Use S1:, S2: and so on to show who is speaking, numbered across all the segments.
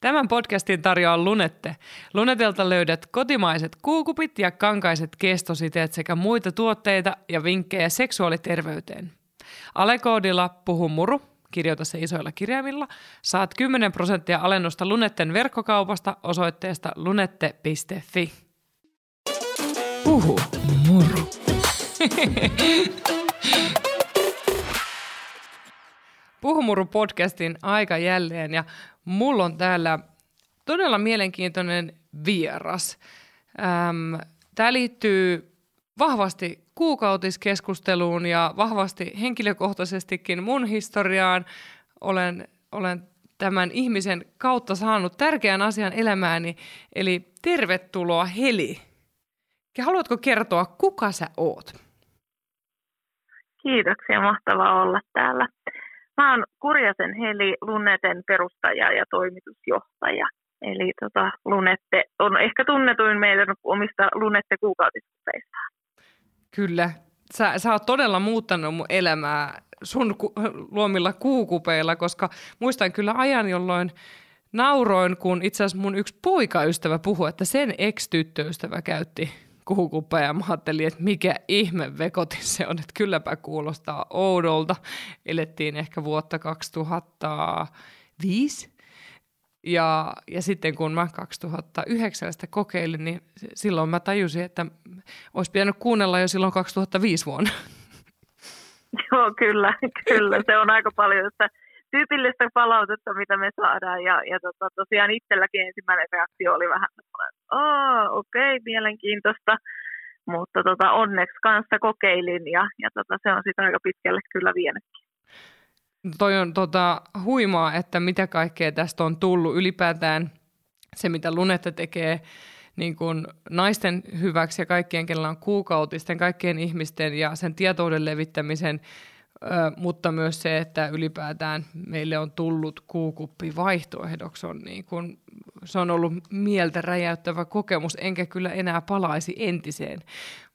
S1: Tämän podcastin tarjoaa Lunette. Lunetelta löydät kotimaiset kuukupit ja kankaiset kestositeet sekä muita tuotteita ja vinkkejä seksuaaliterveyteen. Alekoodilla puhu muru, kirjoita se isoilla kirjaimilla, saat 10 prosenttia alennusta Lunetten verkkokaupasta osoitteesta lunette.fi. Puhu muru. Puhumuru podcastin aika jälleen ja mulla on täällä todella mielenkiintoinen vieras. Tämä liittyy vahvasti kuukautiskeskusteluun ja vahvasti henkilökohtaisestikin mun historiaan. Olen, olen tämän ihmisen kautta saanut tärkeän asian elämääni, eli tervetuloa Heli. Ja haluatko kertoa, kuka sä oot?
S2: Kiitoksia, mahtavaa olla täällä. Mä oon Kurjasen Heli, Luneten perustaja ja toimitusjohtaja. Eli tota, Lunette on ehkä tunnetuin meidän omista Lunette kuukautiskupeista.
S1: Kyllä. Sä, sä oot todella muuttanut mun elämää sun ku, luomilla kuukupeilla, koska muistan kyllä ajan, jolloin nauroin, kun itse asiassa mun yksi poikaystävä puhui, että sen ex-tyttöystävä käytti kuukupea ja mä ajattelin, että mikä ihme vekotin se on, että kylläpä kuulostaa oudolta. Elettiin ehkä vuotta 2005 ja, ja sitten kun mä 2009 sitä kokeilin, niin silloin mä tajusin, että olisi pitänyt kuunnella jo silloin 2005 vuonna.
S2: Joo, kyllä, kyllä. Se on aika paljon että tyypillistä palautetta, mitä me saadaan. Ja, ja tota, tosiaan itselläkin ensimmäinen reaktio oli vähän että okei, okay, mielenkiintoista. Mutta tota, onneksi kanssa kokeilin ja, ja tota, se on sitä aika pitkälle kyllä vienetkin.
S1: Toi on tota, huimaa, että mitä kaikkea tästä on tullut ylipäätään se, mitä Lunetta tekee niin kuin naisten hyväksi ja kaikkien, kenellä on kuukautisten, kaikkien ihmisten ja sen tietouden levittämisen mutta myös se, että ylipäätään meille on tullut kuukuppi vaihtoehdoksi, on, niin kuin, se on ollut mieltä räjäyttävä kokemus, enkä kyllä enää palaisi entiseen.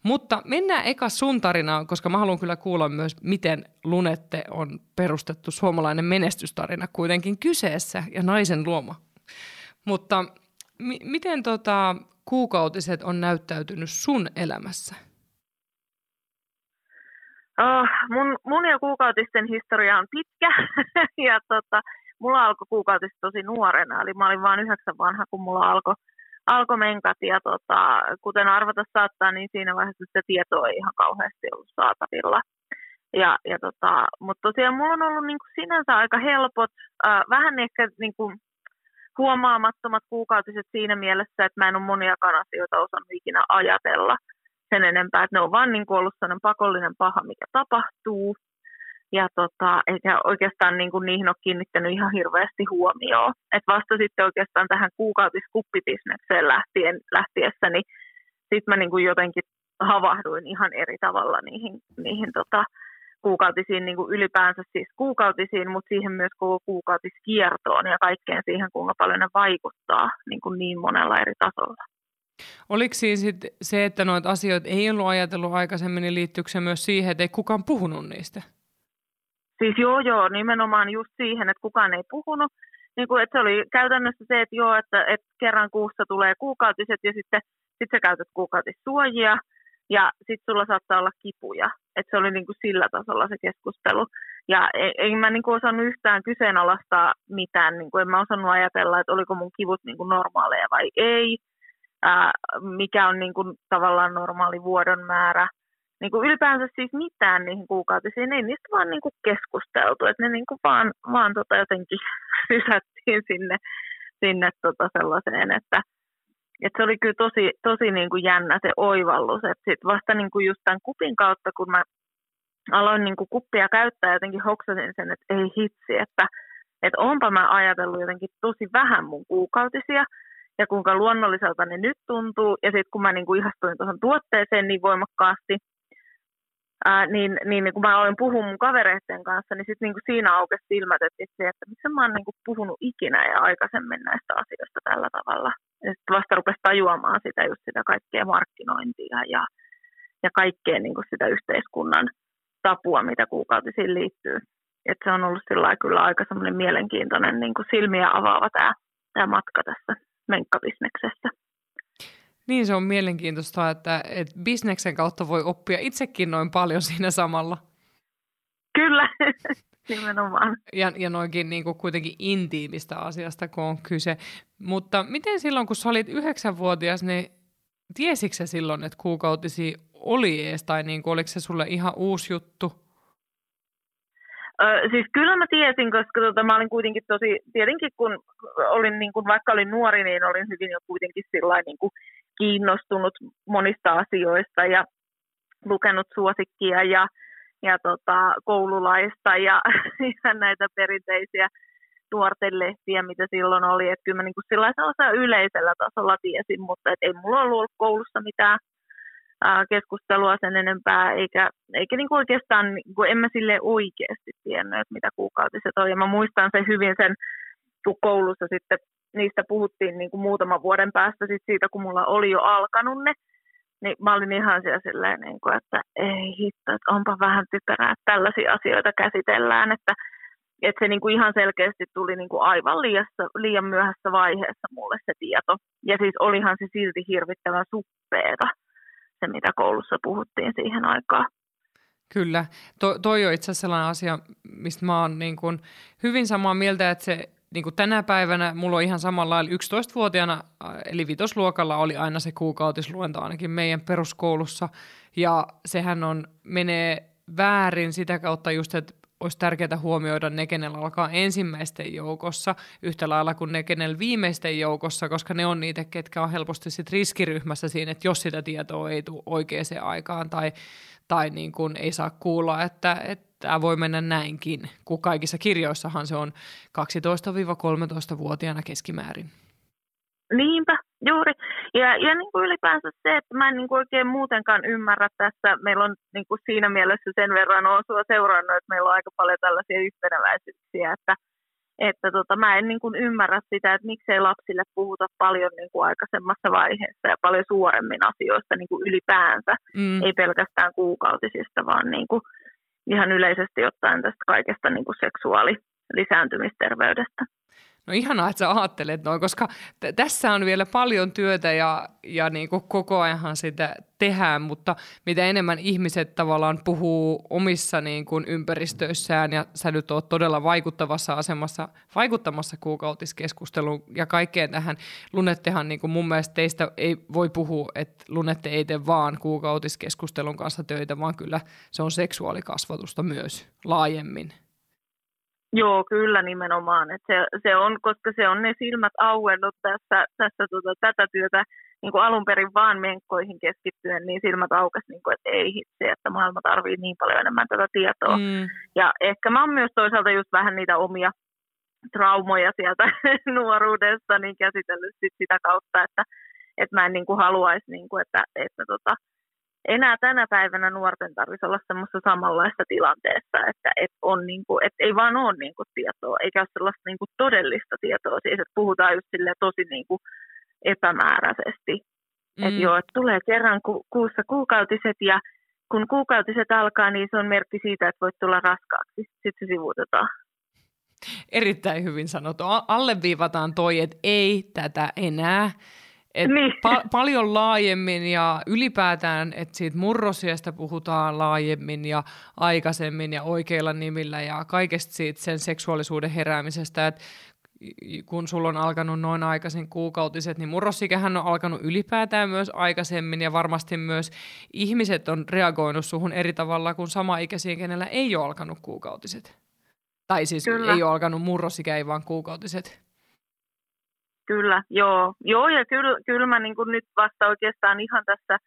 S1: Mutta mennään eka sun tarinaan, koska mä haluan kyllä kuulla myös, miten Lunette on perustettu suomalainen menestystarina kuitenkin kyseessä ja naisen luoma. Mutta mi- miten tota, kuukautiset on näyttäytynyt sun elämässä?
S2: Oh, mun, mun ja kuukautisten historia on pitkä. Ja tota, mulla alkoi kuukautiset tosi nuorena, eli mä olin vain yhdeksän vanha, kun mulla alkoi alko menkat. Ja tota, kuten arvata saattaa, niin siinä vaiheessa sitä tietoa ei ihan kauheasti ollut saatavilla. Ja, ja tota, mutta tosiaan mulla on ollut niin kuin sinänsä aika helpot, äh, vähän ehkä niin kuin huomaamattomat kuukautiset siinä mielessä, että mä en ole moniakaan asioita osannut ikinä ajatella – sen enempää, että ne on vaan niin kuin ollut sellainen pakollinen paha, mikä tapahtuu. Ja tota, eikä oikeastaan niin kuin niihin ole kiinnittänyt ihan hirveästi huomioon. Et vasta sitten oikeastaan tähän kuukautiskuppipisnekseen lähtien, lähtiessä, niin sitten mä niin kuin jotenkin havahduin ihan eri tavalla niihin, niihin tota, kuukautisiin niin kuin ylipäänsä siis kuukautisiin, mutta siihen myös koko kuukautiskiertoon ja kaikkeen siihen, kuinka paljon ne vaikuttaa niin, kuin niin monella eri tasolla.
S1: Oliko siis se, että noita asioita ei ollut ajatellut aikaisemmin, niin liittyykö se myös siihen, että ei kukaan puhunut niistä?
S2: Siis joo, joo, nimenomaan just siihen, että kukaan ei puhunut. Niin kuin, että se oli käytännössä se, että joo, että, että kerran kuussa tulee kuukautiset ja sitten sit sä käytät kuukautissuojia ja sitten sulla saattaa olla kipuja. Että se oli niin kuin sillä tasolla se keskustelu. Ja en, en mä niin kuin osannut yhtään kyseenalaistaa mitään. Niin kuin en mä osannut ajatella, että oliko mun kivut niin kuin normaaleja vai ei ää, mikä on niin kuin, tavallaan normaali vuodon määrä. Niin kuin ylipäänsä siis mitään niihin kuukautisiin, ei niistä vaan niin kuin keskusteltu, että ne niin kuin vaan, vaan tota jotenkin sysättiin sinne, sinne tota sellaiseen, että, että se oli kyllä tosi, tosi niin kuin jännä se oivallus, että sit vasta niin kuin just tämän kupin kautta, kun mä aloin niin kuin kuppia käyttää, jotenkin hoksasin sen, että ei hitsi, että, että onpa mä ajatellut jotenkin tosi vähän mun kuukautisia, ja kuinka luonnolliselta ne nyt tuntuu. Ja sitten kun mä niin kuin ihastuin tuohon tuotteeseen niin voimakkaasti, ää, niin, niin, niin kun mä olen puhunut mun kavereiden kanssa, niin sitten niin siinä aukesi silmät, että, että, että missä mä oon niin kuin puhunut ikinä ja aikaisemmin näistä asioista tällä tavalla. Ja sitten vasta rupesi tajuamaan sitä just sitä kaikkea markkinointia ja, ja kaikkea niin kuin sitä yhteiskunnan tapua, mitä kuukautisiin liittyy. Et se on ollut kyllä aika mielenkiintoinen niin kuin silmiä avaava tämä tämä matka tässä menkkabisneksessä.
S1: Niin se on mielenkiintoista, että, että bisneksen kautta voi oppia itsekin noin paljon siinä samalla.
S2: Kyllä, nimenomaan.
S1: Ja, ja noinkin niin kuin kuitenkin intiimistä asiasta, kun on kyse. Mutta miten silloin, kun sä olit yhdeksänvuotias, niin tiesitkö silloin, että kuukautisi oli ees, tai niin kuin, oliko se sulle ihan uusi juttu?
S2: Ö, siis kyllä mä tiesin, koska tota, mä olin kuitenkin tosi, tietenkin kun olin, niin kuin, vaikka olin nuori, niin olin hyvin jo kuitenkin sillä niin kuin kiinnostunut monista asioista ja lukenut suosikkia ja, ja tota, koululaista ja, ja näitä perinteisiä nuorten lehtiä, mitä silloin oli. Että kyllä mä niin kuin yleisellä tasolla tiesin, mutta et ei mulla ollut koulussa mitään keskustelua sen enempää, eikä, eikä niin kuin oikeastaan, niin kuin en mä sille oikeasti tiennyt, että mitä kuukautiset on. Ja mä muistan sen hyvin sen, kun koulussa sitten niistä puhuttiin niin kuin muutaman vuoden päästä sit siitä, kun mulla oli jo alkanut ne, niin mä olin ihan siellä silleen, niin kuin, että ei hitto, että onpa vähän typerää, että tällaisia asioita käsitellään, että, että se niin kuin ihan selkeästi tuli niin kuin aivan liiassa, liian myöhässä vaiheessa mulle se tieto. Ja siis olihan se silti hirvittävän suppeeta se, mitä koulussa puhuttiin siihen aikaan.
S1: Kyllä. To, toi on itse asiassa sellainen asia, mistä mä oon niin kuin hyvin samaa mieltä, että se niin kuin tänä päivänä mulla on ihan samalla lailla 11-vuotiaana, eli vitosluokalla oli aina se kuukautisluento ainakin meidän peruskoulussa. Ja sehän on, menee väärin sitä kautta just, että olisi tärkeää huomioida ne, kenellä alkaa ensimmäisten joukossa, yhtä lailla kuin ne, kenellä viimeisten joukossa, koska ne on niitä, ketkä on helposti sit riskiryhmässä siinä, että jos sitä tietoa ei tule oikeaan aikaan tai, tai niin kuin ei saa kuulla, että, että tämä voi mennä näinkin, kun kaikissa kirjoissahan se on 12-13-vuotiaana keskimäärin.
S2: Niinpä, juuri. Ja, ja niin kuin ylipäänsä se, että mä en niin kuin oikein muutenkaan ymmärrä tässä, meillä on niin kuin siinä mielessä sen verran on sua seurannut, että meillä on aika paljon tällaisia yhtenäväisyyksiä, että, että tota, mä en niin kuin ymmärrä sitä, että miksei lapsille puhuta paljon niin kuin aikaisemmassa vaiheessa ja paljon suoremmin asioista niin kuin ylipäänsä, mm. ei pelkästään kuukautisista, vaan niin kuin ihan yleisesti ottaen tästä kaikesta niin kuin seksuaali- lisääntymisterveydestä.
S1: No ihanaa, että sä ajattelet noin, koska t- tässä on vielä paljon työtä ja, ja niin kuin koko ajanhan sitä tehdään, mutta mitä enemmän ihmiset tavallaan puhuu omissa niin kuin ympäristöissään ja sä nyt oot todella vaikuttavassa asemassa vaikuttamassa kuukautiskeskusteluun ja kaikkeen tähän. Lunettehan niin kuin mun mielestä teistä ei voi puhua, että Lunette ei tee vaan kuukautiskeskustelun kanssa töitä, vaan kyllä se on seksuaalikasvatusta myös laajemmin.
S2: Joo, kyllä nimenomaan. Et se, se on, koska se on ne silmät auennut tässä, tässä tota, tätä työtä niin kuin alun perin vaan menkkoihin keskittyen, niin silmät aukesi, niin kuin, että ei hitsi, että maailma tarvii niin paljon enemmän tätä tietoa. Mm. Ja ehkä mä oon myös toisaalta just vähän niitä omia traumoja sieltä nuoruudesta niin käsitellyt sit sitä kautta, että, että mä en niin kuin haluaisi, niin kuin, että, että tota, enää tänä päivänä nuorten tarvitsisi olla semmoista samanlaista tilanteessa, että et on niin kuin, et ei vaan ole niin kuin tietoa, eikä ole sellaista niin kuin todellista tietoa. Siis, että puhutaan just tosi niin kuin epämääräisesti. Mm. Että joo, että tulee kerran ku, kuussa kuukautiset ja kun kuukautiset alkaa, niin se on merkki siitä, että voit tulla raskaaksi. Sitten se sivuutetaan.
S1: Erittäin hyvin sanottu. Alleviivataan toi, että ei tätä enää. Et niin. pa- paljon laajemmin ja ylipäätään, että siitä murrosiasta puhutaan laajemmin ja aikaisemmin ja oikeilla nimillä ja kaikesta siitä sen seksuaalisuuden heräämisestä, että kun sulla on alkanut noin aikaisin kuukautiset, niin murrosikähän on alkanut ylipäätään myös aikaisemmin ja varmasti myös ihmiset on reagoinut suhun eri tavalla kuin sama-ikäisiä, kenellä ei ole alkanut kuukautiset. Tai siis Kyllä. ei ole alkanut murrosikä, ei vaan kuukautiset.
S2: Kyllä, joo. Joo, ja kyllä, kyllä mä niin kuin nyt vasta oikeastaan ihan tässä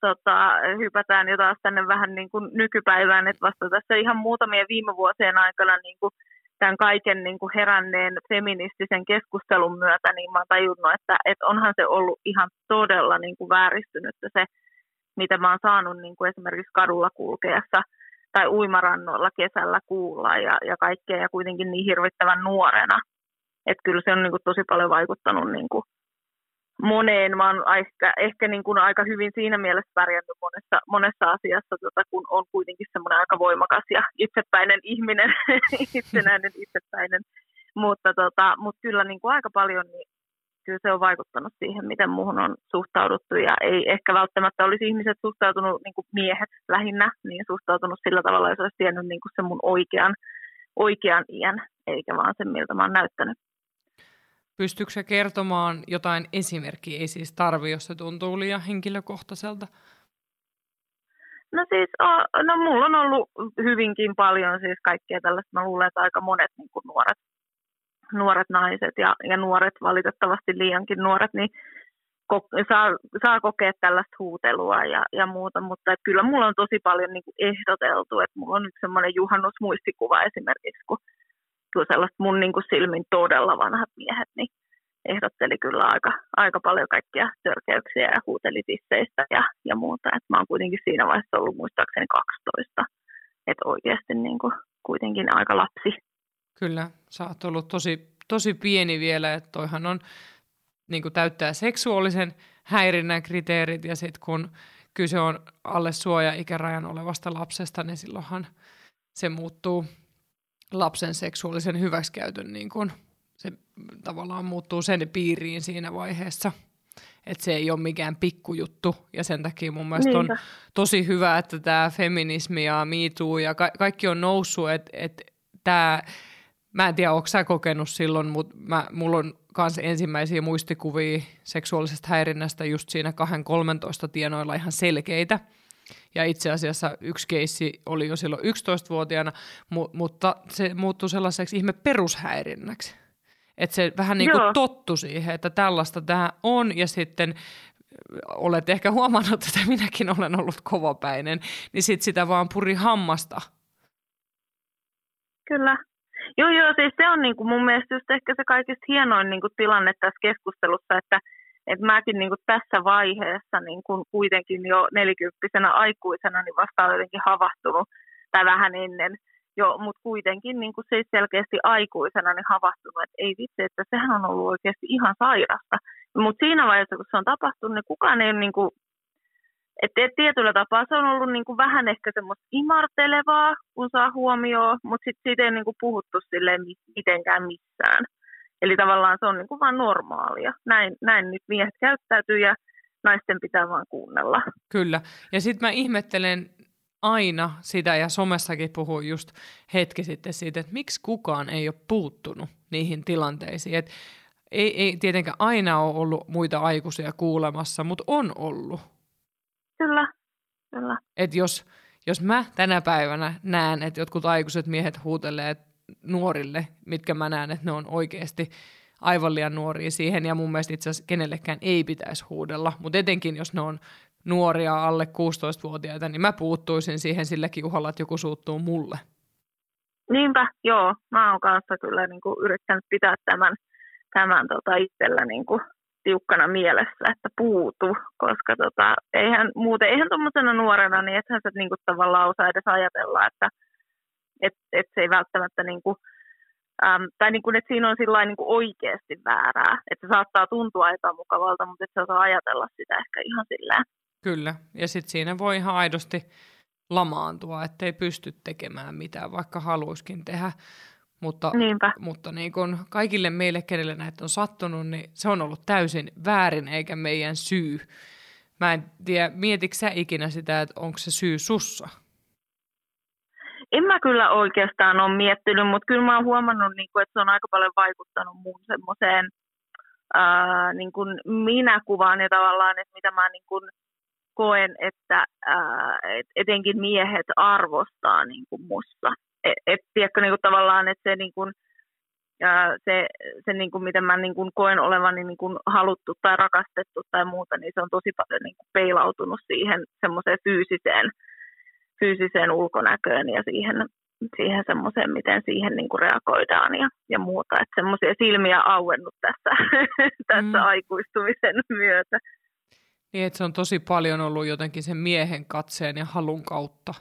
S2: tota, hypätään jo taas tänne vähän niin kuin nykypäivään, että vasta tässä ihan muutamien viime vuosien aikana niin kuin tämän kaiken niin kuin heränneen feministisen keskustelun myötä, niin mä oon tajunnut, että, että onhan se ollut ihan todella niin kuin vääristynyt se, mitä mä oon saanut niin kuin esimerkiksi kadulla kulkeessa tai uimarannoilla kesällä kuulla ja, ja kaikkea, ja kuitenkin niin hirvittävän nuorena. Että kyllä se on niin kuin tosi paljon vaikuttanut niin kuin moneen. Mä oon ehkä, ehkä niin kuin aika hyvin siinä mielessä pärjännyt monessa, monessa asiassa, tota, kun on kuitenkin semmoinen aika voimakas ja itsepäinen ihminen, itsenäinen itsepäinen mutta, tota, mutta kyllä niin kuin aika paljon niin kyllä se on vaikuttanut siihen, miten muuhun on suhtauduttu. Ja ei ehkä välttämättä olisi ihmiset suhtautunut, niin kuin miehet lähinnä, niin suhtautunut sillä tavalla, jos olisi tiennyt niin kuin se mun oikean, oikean iän, eikä vaan sen, miltä mä oon näyttänyt.
S1: Pystyykö kertomaan jotain esimerkkiä? Ei siis tarvi, jos se tuntuu liian henkilökohtaiselta.
S2: No siis, no mulla on ollut hyvinkin paljon siis kaikkea tällaista. Mä luulen, että aika monet niin kuin nuoret, nuoret naiset ja, ja nuoret, valitettavasti liiankin nuoret, niin ko, saa, saa kokea tällaista huutelua ja, ja muuta, mutta kyllä mulla on tosi paljon niin kuin ehdoteltu, että mulla on yksi semmoinen juhannusmuistikuva esimerkiksi, kun, kun sellaista mun niin kuin silmin todella vanhat miehet, niin ehdotteli kyllä aika, aika paljon kaikkia törkeyksiä ja huuteli tisseistä ja, ja muuta. Et mä oon kuitenkin siinä vaiheessa ollut muistaakseni 12, että oikeasti niin kuin, kuitenkin aika lapsi.
S1: Kyllä, sä oot ollut tosi, tosi pieni vielä, että toihan on niin kuin täyttää seksuaalisen häirinnän kriteerit ja sitten kun kyse on alle suoja-ikärajan olevasta lapsesta, niin silloinhan se muuttuu lapsen seksuaalisen hyväksikäytön niin kuin se tavallaan muuttuu sen piiriin siinä vaiheessa. Että se ei ole mikään pikkujuttu ja sen takia mun mielestä Niinpä. on tosi hyvä, että tämä feminismi ja miituu ja ka- kaikki on noussut, että et tämä, mä en tiedä, onko sä kokenut silloin, mutta mä, mulla on myös ensimmäisiä muistikuvia seksuaalisesta häirinnästä just siinä 2-13 tienoilla ihan selkeitä. Ja itse asiassa yksi keissi oli jo silloin 11-vuotiaana, mu- mutta se muuttui sellaiseksi ihme perushäirinnäksi. Että se vähän niin kuin tottu siihen, että tällaista tämä on ja sitten olet ehkä huomannut, että minäkin olen ollut kovapäinen, niin sitten sitä vaan puri hammasta.
S2: Kyllä. Joo, joo, siis se on niin kuin mun mielestä just ehkä se kaikista hienoin niin kuin tilanne tässä keskustelussa, että, että mäkin niin kuin tässä vaiheessa niin kuin kuitenkin jo nelikymppisenä aikuisena niin vasta olen jotenkin havahtunut, tai vähän ennen, jo, mutta kuitenkin niin kuin siis selkeästi aikuisena niin havahtunut, että ei vitsi, että sehän on ollut oikeasti ihan sairasta. Mutta siinä vaiheessa, kun se on tapahtunut, niin kukaan ei ole niin kuin, et tietyllä tapaa se on ollut niin kuin vähän ehkä semmoista imartelevaa, kun saa huomioon, mutta sitten siitä ei niin kuin puhuttu silleen mitenkään missään. Eli tavallaan se on niin kuin vaan normaalia. Näin, näin nyt miehet käyttäytyy ja naisten pitää vaan kuunnella.
S1: Kyllä. Ja sitten mä ihmettelen aina sitä, ja somessakin puhuin just hetki sitten siitä, että miksi kukaan ei ole puuttunut niihin tilanteisiin. Et ei, ei tietenkään aina ole ollut muita aikuisia kuulemassa, mutta on ollut.
S2: Kyllä, kyllä.
S1: Et jos, jos mä tänä päivänä näen, että jotkut aikuiset miehet huutelee nuorille, mitkä mä näen, että ne on oikeasti aivan liian nuoria siihen, ja mun mielestä itse asiassa kenellekään ei pitäisi huudella, mutta etenkin jos ne on nuoria alle 16-vuotiaita, niin mä puuttuisin siihen silläkin uhalla, että joku suuttuu mulle.
S2: Niinpä, joo. Mä oon kanssa kyllä niin kuin yrittänyt pitää tämän, tämän tota itsellä niin kuin tiukkana mielessä, että puutu, koska tota, eihän, muuten, eihän tuommoisena nuorena, niin ethän sä niin kuin tavallaan osaa edes ajatella, että et, et se ei välttämättä niin kuin, äm, tai niin kuin, että siinä on sillä niin kuin oikeasti väärää, että se saattaa tuntua epämukavalta, mutta et sä osaa ajatella sitä ehkä ihan silleen
S1: Kyllä, ja sitten siinä voi ihan aidosti lamaantua, ettei pysty tekemään mitään, vaikka haluaisikin tehdä. Mutta,
S2: Niinpä.
S1: mutta niin kun kaikille meille, kenelle näitä on sattunut, niin se on ollut täysin väärin eikä meidän syy. Mä en tiedä, mietitkö sä ikinä sitä, että onko se syy sussa?
S2: En mä kyllä oikeastaan ole miettinyt, mutta kyllä mä oon huomannut, niin kuin, että se on aika paljon vaikuttanut mun semmoiseen niin kuin minä-kuvaan ja tavallaan, että mitä mä niin kuin, koen, että ää, et etenkin miehet arvostaa niin kuin musta. Et, et, tiedätkö, niin kuin tavallaan, että se, niin kuin, ää, se, se niin kuin, miten mä niin kuin koen olevani niin kuin haluttu tai rakastettu tai muuta, niin se on tosi paljon niin kuin peilautunut siihen semmoiseen fyysiseen, fyysiseen ulkonäköön ja siihen, siihen semmoiseen, miten siihen niin kuin reagoidaan ja, ja muuta. Että semmoisia silmiä auennut tässä, tässä mm. aikuistumisen myötä.
S1: Niin, että se on tosi paljon ollut jotenkin sen miehen katseen ja halun kautta.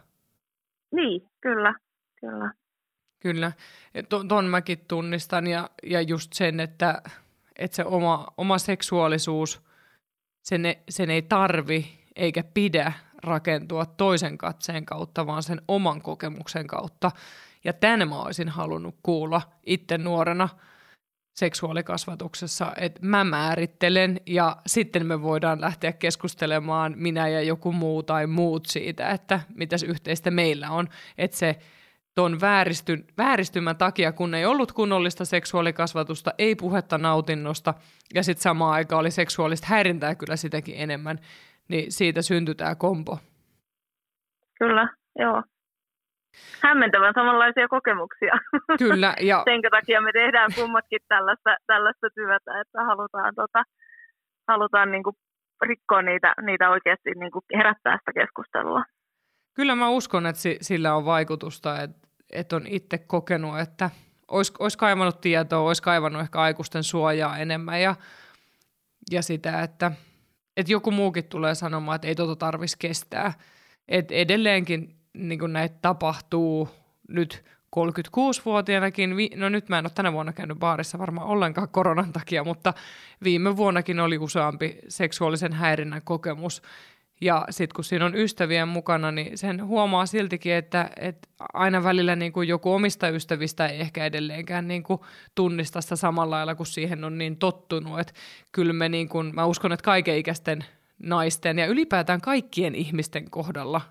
S2: Niin, kyllä, kyllä.
S1: Kyllä, ton, ton mäkin tunnistan ja, ja just sen, että, että se oma, oma seksuaalisuus, sen, sen ei tarvi eikä pidä rakentua toisen katseen kautta, vaan sen oman kokemuksen kautta. Ja tämän mä olisin halunnut kuulla itse nuorena seksuaalikasvatuksessa, että mä määrittelen ja sitten me voidaan lähteä keskustelemaan minä ja joku muu tai muut siitä, että mitäs yhteistä meillä on. Että se tuon vääristyn, vääristymän takia, kun ei ollut kunnollista seksuaalikasvatusta, ei puhetta nautinnosta ja sitten samaan aikaan oli seksuaalista häirintää kyllä sitäkin enemmän, niin siitä syntyi tämä kombo.
S2: Kyllä, joo. Hämmentävän samanlaisia kokemuksia.
S1: Kyllä. Ja...
S2: Sen takia me tehdään kummatkin tällaista, tällaista työtä, että halutaan, tota, halutaan niin kuin rikkoa niitä, niitä oikeasti niin kuin herättää sitä keskustelua.
S1: Kyllä mä uskon, että sillä on vaikutusta, että, että on itse kokenut, että olisi, olisi kaivannut tietoa, olisi kaivannut ehkä aikuisten suojaa enemmän ja, ja sitä, että, että joku muukin tulee sanomaan, että ei tota tarvitsisi kestää. Että edelleenkin niin kuin näitä tapahtuu nyt 36-vuotiaanakin, no nyt mä en ole tänä vuonna käynyt baarissa varmaan ollenkaan koronan takia, mutta viime vuonnakin oli useampi seksuaalisen häirinnän kokemus. Ja sitten kun siinä on ystävien mukana, niin sen huomaa siltikin, että, että aina välillä niin kuin joku omista ystävistä ei ehkä edelleenkään niin kuin tunnista sitä samalla lailla, kun siihen on niin tottunut. Että kyllä me niin kuin, mä uskon, että kaikenikäisten naisten ja ylipäätään kaikkien ihmisten kohdalla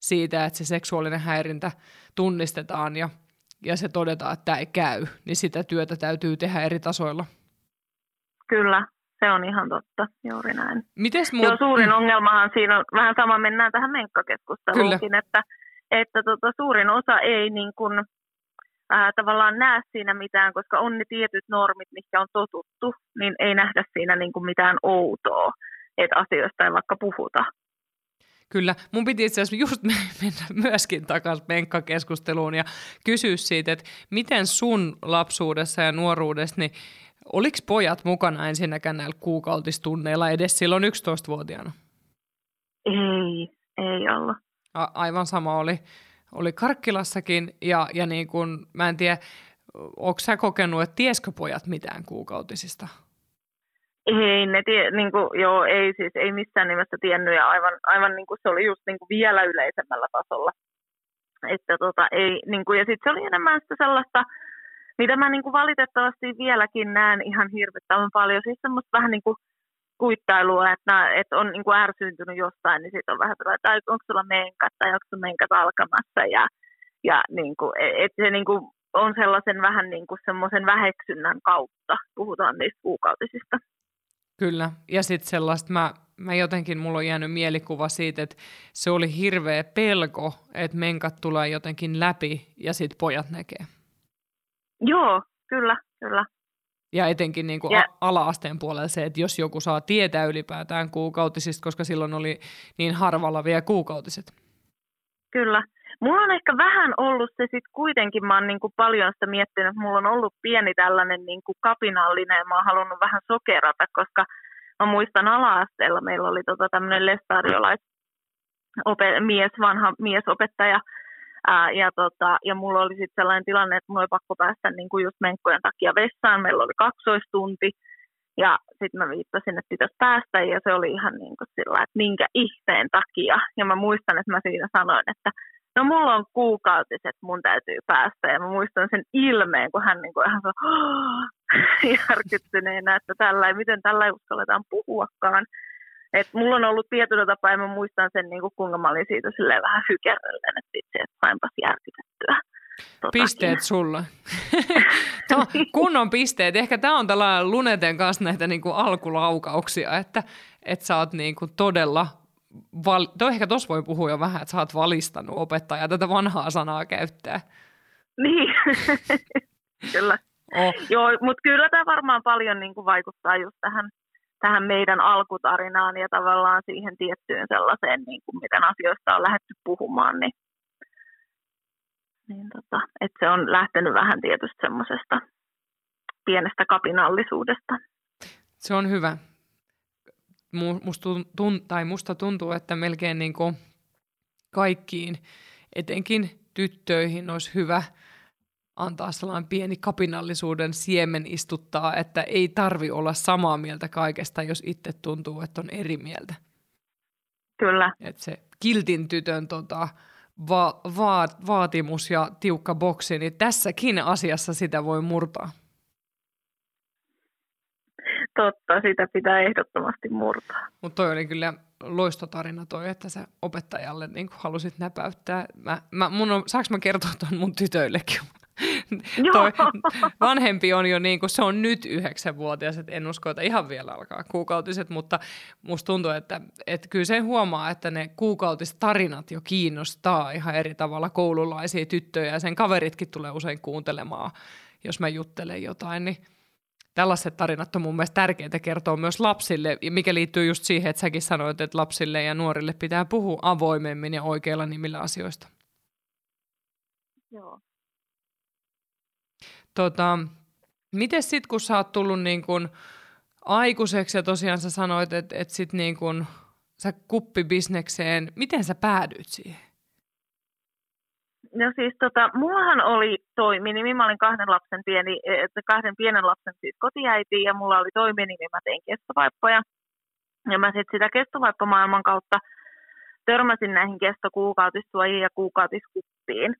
S1: siitä, että se seksuaalinen häirintä tunnistetaan ja, ja se todetaan, että tämä ei käy, niin sitä työtä täytyy tehdä eri tasoilla.
S2: Kyllä, se on ihan totta, juuri näin.
S1: Mites
S2: muu... Joo, suurin mm. ongelmahan siinä on, vähän sama mennään tähän menkkakeskusteluunkin, että, että tota, suurin osa ei niin kuin, ää, tavallaan näe siinä mitään, koska on ne tietyt normit, mitkä on totuttu, niin ei nähdä siinä niin kuin mitään outoa, että asioista ei vaikka puhuta.
S1: Kyllä, mun piti itse asiassa just mennä myöskin takaisin penkkakeskusteluun ja kysyä siitä, että miten sun lapsuudessa ja nuoruudessa, niin oliko pojat mukana ensinnäkään näillä kuukautistunneilla edes silloin 11-vuotiaana?
S2: Ei, ei ollut.
S1: A- aivan sama oli, oli Karkkilassakin ja, ja niin kun, mä en tiedä, onko sä kokenut, että tieskö pojat mitään kuukautisista?
S2: Ei, ne tie, niin kuin, joo, ei siis, ei missään nimessä tiennyt ja aivan, aivan niin kuin se oli just niin kuin vielä yleisemmällä tasolla. Että tota, ei, niin kuin, ja sitten se oli enemmän sitä sellaista, mitä mä niin kuin valitettavasti vieläkin näen ihan hirvittävän paljon, siis semmoista vähän niin kuin kuittailua, että, että on niin kuin ärsyyntynyt jostain, niin sitten on vähän tällainen, että onko sulla menkat tai onko sulla menkat alkamassa ja, ja niin kuin, että se niin kuin on sellaisen vähän niin kuin semmoisen väheksynnän kautta, puhutaan niistä kuukautisista.
S1: Kyllä, ja sitten sellaista, mä, mä jotenkin, mulla on jäänyt mielikuva siitä, että se oli hirveä pelko, että menkat tulee jotenkin läpi ja sitten pojat näkee.
S2: Joo, kyllä, kyllä.
S1: Ja etenkin niin kuin ja. ala-asteen puolella se, että jos joku saa tietää ylipäätään kuukautisista, koska silloin oli niin harvalla vielä kuukautiset.
S2: Kyllä. Mulla on ehkä vähän ollut se sitten kuitenkin, mä oon niin kuin paljon sitä miettinyt, että mulla on ollut pieni tällainen niin kuin kapinallinen ja mä oon halunnut vähän sokerata, koska mä muistan ala-asteella meillä oli tota tämmöinen lestariolais mies, vanha miesopettaja, Ää, ja, tota, ja mulla oli sitten sellainen tilanne, että mulla oli pakko päästä niin kuin just menkkojen takia vessaan. Meillä oli kaksoistunti ja sitten mä viittasin, että pitäisi päästä ja se oli ihan niin kuin sillä, että minkä ihmeen takia. Ja mä muistan, että mä siinä sanoin, että no mulla on kuukautiset, mun täytyy päästä. Ja mä muistan sen ilmeen, kun hän niin kuin ihan järkyttyneenä, että tällä miten tällä ei uskalletaan puhuakaan. Et mulla on ollut tietyllä tapaa, ja mä muistan sen, niin kuin, kuinka mä olin siitä vähän hykerrellen, että itse, että sainpas järkytettyä.
S1: Totakin. Pisteet sulle. no, kunnon pisteet. Ehkä tämä on tällainen Luneten kanssa näitä niin kuin alkulaukauksia, että, että sä oot niin kuin todella val... to, ehkä tuossa voi puhua jo vähän, että sä oot valistanut opettajaa tätä vanhaa sanaa käyttää.
S2: Niin, kyllä. Oh. Joo, mutta kyllä tämä varmaan paljon niin kuin vaikuttaa just tähän, tähän meidän alkutarinaan ja tavallaan siihen tiettyyn sellaiseen, niin kuin miten asioista on lähdetty puhumaan, niin, niin tota, että se on lähtenyt vähän tietysti semmoisesta pienestä kapinallisuudesta.
S1: Se on hyvä musta, tunt, tai musta tuntuu, että melkein niin kuin kaikkiin, etenkin tyttöihin, olisi hyvä antaa sellainen pieni kapinallisuuden siemen istuttaa, että ei tarvi olla samaa mieltä kaikesta, jos itse tuntuu, että on eri mieltä.
S2: Kyllä.
S1: Että se kiltin tytön tota, va- va- vaatimus ja tiukka boksi, niin tässäkin asiassa sitä voi murtaa.
S2: Totta, sitä pitää ehdottomasti murtaa.
S1: Mutta toi oli kyllä loistotarina toi, että sä opettajalle niin halusit näpäyttää. Mä, mä, mun on, saanko mä kertoa tuon mun tytöillekin? Toi vanhempi on jo niin kuin, se on nyt yhdeksänvuotias, että en usko, että ihan vielä alkaa kuukautiset, mutta musta tuntuu, että, että kyllä se huomaa, että ne kuukautistarinat jo kiinnostaa ihan eri tavalla koululaisia tyttöjä ja sen kaveritkin tulee usein kuuntelemaan, jos mä juttelen jotain, niin tällaiset tarinat on mun mielestä tärkeää kertoa myös lapsille, mikä liittyy just siihen, että säkin sanoit, että lapsille ja nuorille pitää puhua avoimemmin ja oikeilla nimillä asioista.
S2: Joo.
S1: Tota, miten sitten, kun sä oot tullut niin kun aikuiseksi ja tosiaan sä sanoit, että et sit niin kun sä kuppibisnekseen, miten sä päädyit siihen?
S2: No siis tota, mullahan oli toiminimi, mä olin kahden lapsen pieni, kahden pienen lapsen siis kotiäiti ja mulla oli toiminimi, mä tein kestovaippoja. Ja mä sitten sitä kestovaippamaailman kautta törmäsin näihin kestokuukautissuojiin ja kuukautiskuppiin.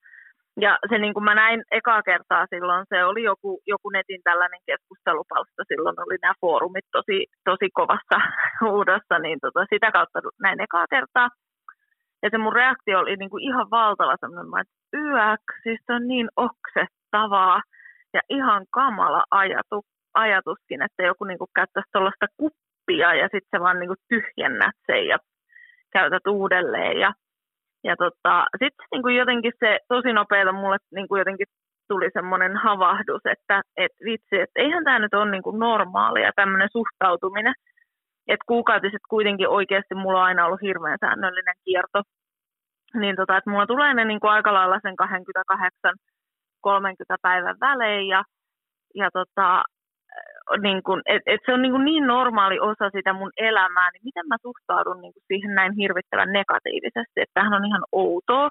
S2: Ja se niin kuin mä näin ekaa kertaa silloin, se oli joku, joku netin tällainen keskustelupalsta, silloin oli nämä foorumit tosi, tosi kovassa huudossa, niin tota, sitä kautta näin ekaa kertaa. Ja se mun reaktio oli niin kuin ihan valtava semmoinen, että yäk, siis se on niin oksettavaa ja ihan kamala ajatu, ajatuskin, että joku niin kuin käyttäisi tuollaista kuppia ja sitten se vaan niin kuin tyhjennät sen ja käytät uudelleen. Ja ja tota, sitten niin jotenkin se tosi nopeeta mulle niin kuin jotenkin tuli semmoinen havahdus, että et vitsi, että eihän tämä nyt ole niin kuin normaalia tämmöinen suhtautuminen. Että kuukautiset kuitenkin oikeasti mulla on aina ollut hirveän säännöllinen kierto. Niin tota, että mulla tulee ne niin kuin aika lailla sen 28-30 päivän välein ja, ja tota, niin kuin, et, et se on niin, kuin niin normaali osa sitä mun elämää, niin miten mä suhtaudun niin kuin siihen näin hirvittävän negatiivisesti, että tämähän on ihan outoa.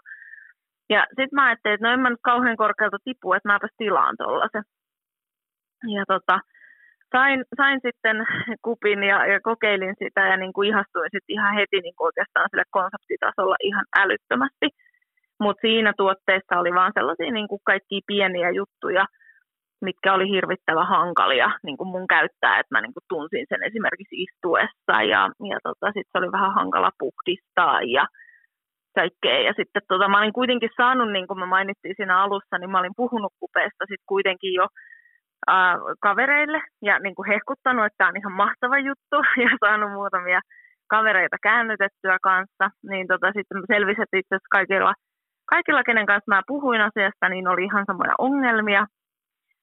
S2: Ja sitten mä ajattelin, että no en mä nyt kauhean korkealta tipu, että mäpäs tilaan tuollaisen. Ja tota, sain, sain sitten kupin ja, ja kokeilin sitä ja niin kuin ihastuin sitten ihan heti niin kuin oikeastaan sille konseptitasolla ihan älyttömästi. Mutta siinä tuotteessa oli vaan sellaisia niin kuin kaikkia pieniä juttuja – mitkä oli hirvittävän hankalia niin kuin mun käyttää, että mä niin kuin tunsin sen esimerkiksi istuessa ja, ja tota, sitten se oli vähän hankala puhdistaa ja kaikkea. Ja sitten tota, mä olin kuitenkin saanut, niin kuin mä mainitsin siinä alussa, niin mä olin puhunut kupeesta sitten kuitenkin jo ää, kavereille ja niin kuin hehkuttanut, että tämä on ihan mahtava juttu ja saanut muutamia kavereita käännytettyä kanssa, niin tota, sitten selvisi, että itse asiassa kaikilla, kaikilla, kenen kanssa mä puhuin asiasta, niin oli ihan samoja ongelmia,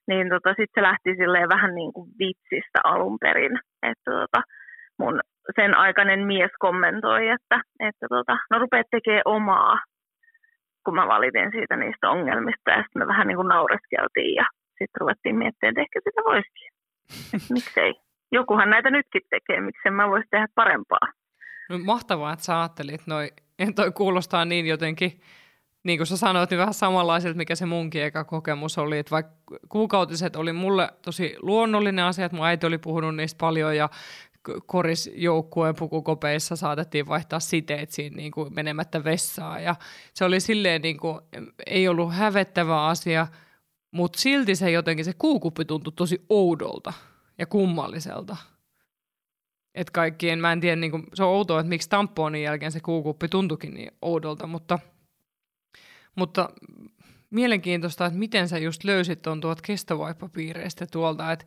S2: niin tota, sitten se lähti silleen vähän niin kuin vitsistä alun perin. Että tota, mun sen aikainen mies kommentoi, että, että tota, no rupeat tekemään omaa, kun mä valitin siitä niistä ongelmista. Ja sitten me vähän niin kuin naureskeltiin ja sitten ruvettiin miettimään, että ehkä sitä voisikin. miksei. Jokuhan näitä nytkin tekee, miksi mä voisi tehdä parempaa.
S1: No, mahtavaa, että sä ajattelit noin. Toi kuulostaa niin jotenkin niin kuin sä sanoit, niin vähän samanlaiselta, mikä se munkin eka kokemus oli. Että vaikka kuukautiset oli mulle tosi luonnollinen asia, että mun äiti oli puhunut niistä paljon ja korisjoukkueen pukukopeissa saatettiin vaihtaa siteet siinä niin kuin menemättä vessaan. Ja se oli silleen, niin kuin, ei ollut hävettävä asia, mutta silti se jotenkin se kuukuppi tuntui tosi oudolta ja kummalliselta. Että kaikkien, mä en tiedä, niin kuin, se on outoa, että miksi tamponin jälkeen se kuukuppi tuntuikin niin oudolta, mutta – mutta mielenkiintoista, että miten sä just löysit tuon tuot kestovaippapiireistä tuolta, että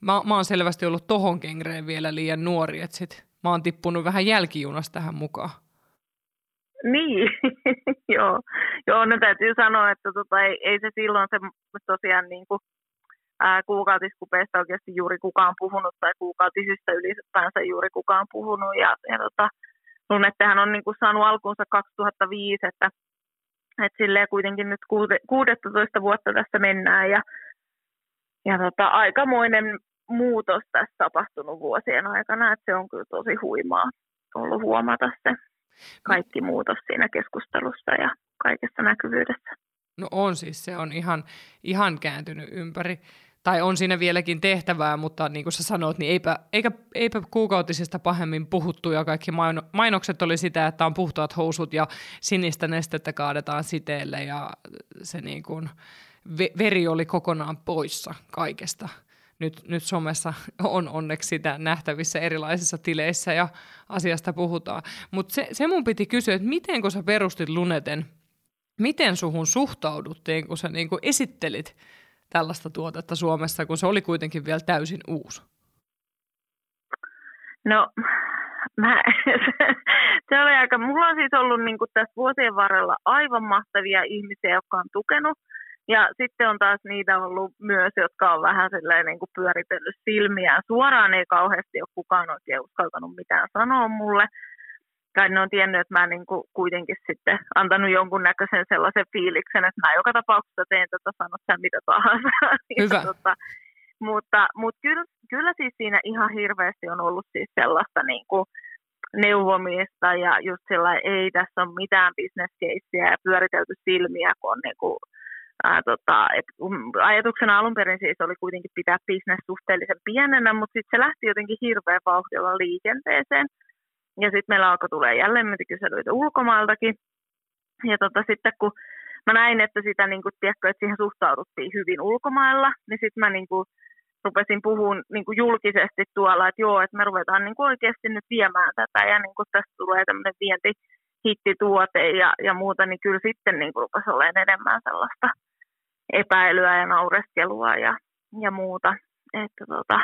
S1: mä, mä oon selvästi ollut tohon kengreen vielä liian nuori, että sit mä oon tippunut vähän jälkijunasta tähän mukaan.
S2: Niin, joo. joo, no täytyy sanoa, että tota, ei, ei se silloin se tosiaan niin kuin, ää, kuukautiskupeista oikeasti juuri kukaan puhunut tai kuukautisista ylipäänsä juuri kukaan puhunut. Ja, ja tota, Lunettehän on niin kuin saanut alkunsa 2005, että et silleen kuitenkin nyt 16 vuotta tässä mennään ja, ja tota, aikamoinen muutos tässä tapahtunut vuosien aikana, että se on kyllä tosi huimaa ollut huomata se kaikki muutos siinä keskustelussa ja kaikessa näkyvyydessä.
S1: No on siis, se on ihan, ihan kääntynyt ympäri. Tai on siinä vieläkin tehtävää, mutta niin kuin sä sanoit, niin eipä, eikä, eipä kuukautisesta pahemmin puhuttu ja kaikki maino, mainokset oli sitä, että on puhtaat housut ja sinistä nestettä kaadetaan siteelle ja se niin kuin, veri oli kokonaan poissa kaikesta. Nyt, nyt somessa on onneksi sitä nähtävissä erilaisissa tileissä ja asiasta puhutaan. Mutta se, se mun piti kysyä, että miten kun sä perustit Luneten, miten suhun suhtauduttiin, kun sä niin kuin esittelit tällaista tuotetta Suomessa, kun se oli kuitenkin vielä täysin uusi?
S2: No, mä, se oli aika, mulla on siis ollut niin tässä vuosien varrella aivan mahtavia ihmisiä, jotka on tukenut – ja sitten on taas niitä ollut myös, jotka on vähän niin kuin pyöritellyt silmiä. Suoraan ei kauheasti ole kukaan oikein uskaltanut mitään sanoa mulle. Tai ne on tiennyt, että mä niin kuin kuitenkin sitten antanut jonkunnäköisen sellaisen fiiliksen, että mä joka tapauksessa teen tätä, sanot mitä tahansa.
S1: Hyvä. ja, tota,
S2: mutta mutta kyllä, kyllä siis siinä ihan hirveästi on ollut siis sellaista niin kuin neuvomista ja just sellainen, ei tässä ole mitään bisneskeissiä ja pyöritelty silmiä, kun on niin kuin ää, tota, et, um, ajatuksena alun perin siis oli kuitenkin pitää bisnes suhteellisen pienenä, mutta sitten se lähti jotenkin hirveän vauhdilla liikenteeseen. Ja sitten meillä alkoi tulee jälleen myyntikyselyitä ulkomailtakin. Ja tota, sitten kun mä näin, että sitä niin kuin, tiedätkö, että siihen suhtauduttiin hyvin ulkomailla, niin sitten mä niin kuin, rupesin puhumaan niin kuin julkisesti tuolla, että joo, että me ruvetaan niin kuin oikeasti nyt viemään tätä ja niin kuin tästä tulee tämmöinen vienti hittituote ja, ja muuta, niin kyllä sitten niin kuin rupesi olemaan enemmän sellaista epäilyä ja naureskelua ja, ja muuta. Että tota,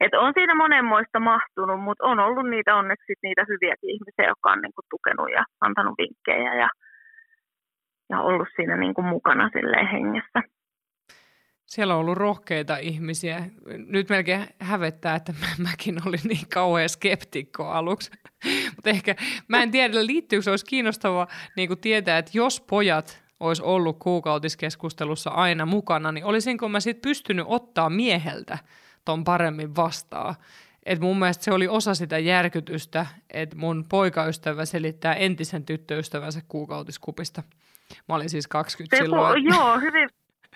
S2: et on siinä monenmoista mahtunut, mutta on ollut niitä onneksi niitä hyviäkin ihmisiä, jotka on niinku tukenut ja antanut vinkkejä ja, ja ollut siinä niinku mukana hengessä.
S1: Siellä on ollut rohkeita ihmisiä. Nyt melkein hävettää, että mä, mäkin olin niin kauhean skeptikko aluksi. Mutta ehkä, mä en tiedä, liittyykö se olisi kiinnostavaa niin tietää, että jos pojat olisi ollut kuukautiskeskustelussa aina mukana, niin olisinko mä sitten pystynyt ottaa mieheltä ton paremmin vastaan. Et mun mielestä se oli osa sitä järkytystä, että mun poikaystävä selittää entisen tyttöystävänsä kuukautiskupista. Mä olin siis 20
S2: se,
S1: silloin.
S2: Joo, hyvin,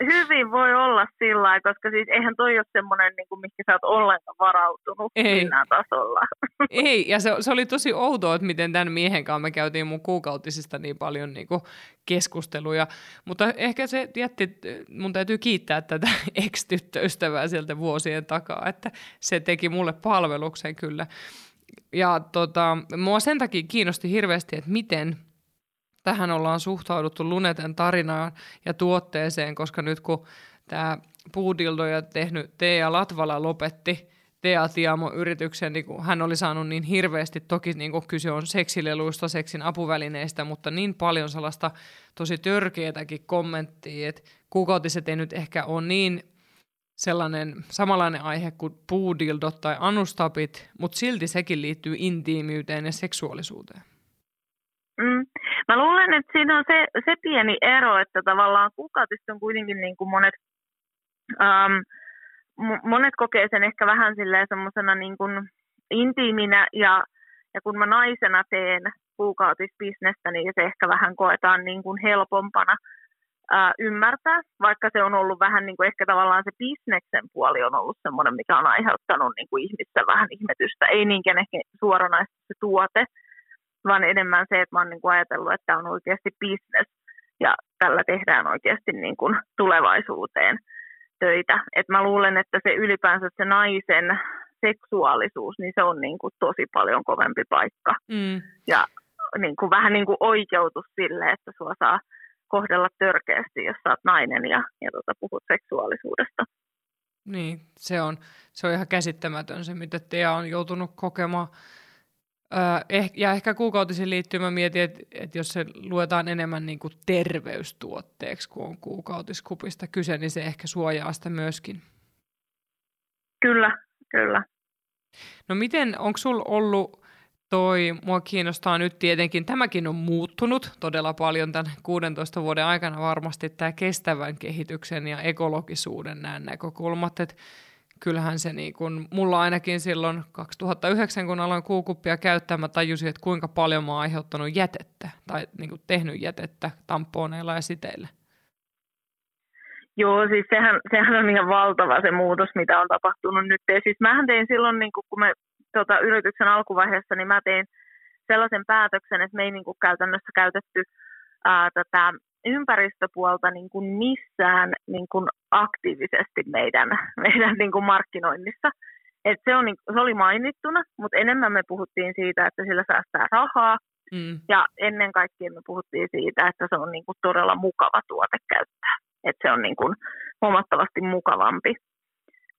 S2: hyvin voi olla sillä koska siis eihän toi ole semmoinen, niin kuin, mihin sä oot ollenkaan varautunut Ei. millään tasolla.
S1: Ei, ja se, se oli tosi outoa, että miten tämän miehen kanssa me käytiin mun kuukautisista niin paljon niin kuin, keskusteluja. Mutta ehkä se jätti, mun täytyy kiittää tätä ex-tyttöystävää sieltä vuosien takaa, että se teki mulle palveluksen kyllä. Ja tota, mua sen takia kiinnosti hirveästi, että miten – tähän ollaan suhtauduttu Luneten tarinaan ja tuotteeseen, koska nyt kun tämä puudildoja tehnyt Tea Latvala lopetti Tea Tiamo yrityksen, niin kun hän oli saanut niin hirveästi, toki niin kun kyse on seksileluista, seksin apuvälineistä, mutta niin paljon sellaista tosi törkeätäkin kommenttia, että kuukautiset ei nyt ehkä ole niin sellainen samanlainen aihe kuin puudildot tai anustapit, mutta silti sekin liittyy intiimiyteen ja seksuaalisuuteen.
S2: Mm. Mä luulen, että siinä on se, se pieni ero, että tavallaan kuukautista on kuitenkin niin kuin monet, ähm, monet kokee sen ehkä vähän semmoisena niin kuin intiiminä ja, ja kun mä naisena teen kuukautisbisnestä, niin se ehkä vähän koetaan niin kuin helpompana ää, ymmärtää, vaikka se on ollut vähän niin kuin ehkä tavallaan se bisneksen puoli on ollut semmoinen, mikä on aiheuttanut niin kuin ihmistä vähän ihmetystä, ei niinkään ehkä suoranaisesti se tuote, vaan enemmän se, että mä oon niin kuin ajatellut, että tämä on oikeasti business ja tällä tehdään oikeasti niin kuin tulevaisuuteen töitä. Et mä luulen, että se ylipäänsä se naisen seksuaalisuus, niin se on niin kuin tosi paljon kovempi paikka. Mm. Ja niin kuin, vähän niin kuin oikeutus sille, että sua saa kohdella törkeästi, jos sä oot nainen ja, ja tota, puhut seksuaalisuudesta.
S1: Niin, se on, se on ihan käsittämätön se, mitä Tea on joutunut kokemaan eh, ja ehkä kuukautisiin liittyen mä mietin, että, että jos se luetaan enemmän niin kuin terveystuotteeksi, kun on kuukautiskupista kyse, niin se ehkä suojaa sitä myöskin.
S2: Kyllä, kyllä.
S1: No miten, onko sulla ollut toi, mua kiinnostaa nyt tietenkin, tämäkin on muuttunut todella paljon tämän 16 vuoden aikana varmasti tämä kestävän kehityksen ja ekologisuuden nämä näkökulmat, että kyllähän se niin kun, mulla ainakin silloin 2009, kun aloin kuukuppia käyttää, mä tajusin, että kuinka paljon mä oon aiheuttanut jätettä tai niin kuin tehnyt jätettä tamponeilla ja siteillä.
S2: Joo, siis sehän, sehän on ihan valtava se muutos, mitä on tapahtunut nyt. Ja siis mähän tein silloin, niin kun me tota, yrityksen alkuvaiheessa, niin mä tein sellaisen päätöksen, että me ei niin kuin käytännössä käytetty ää, tätä ympäristöpuolta niin kuin missään niin kuin aktiivisesti meidän, meidän niin kuin markkinoinnissa. Et se, on, niin, se oli mainittuna, mutta enemmän me puhuttiin siitä, että sillä säästää rahaa. Mm. Ja ennen kaikkea me puhuttiin siitä, että se on niin kuin todella mukava tuote käyttää. Että se on niin kuin huomattavasti mukavampi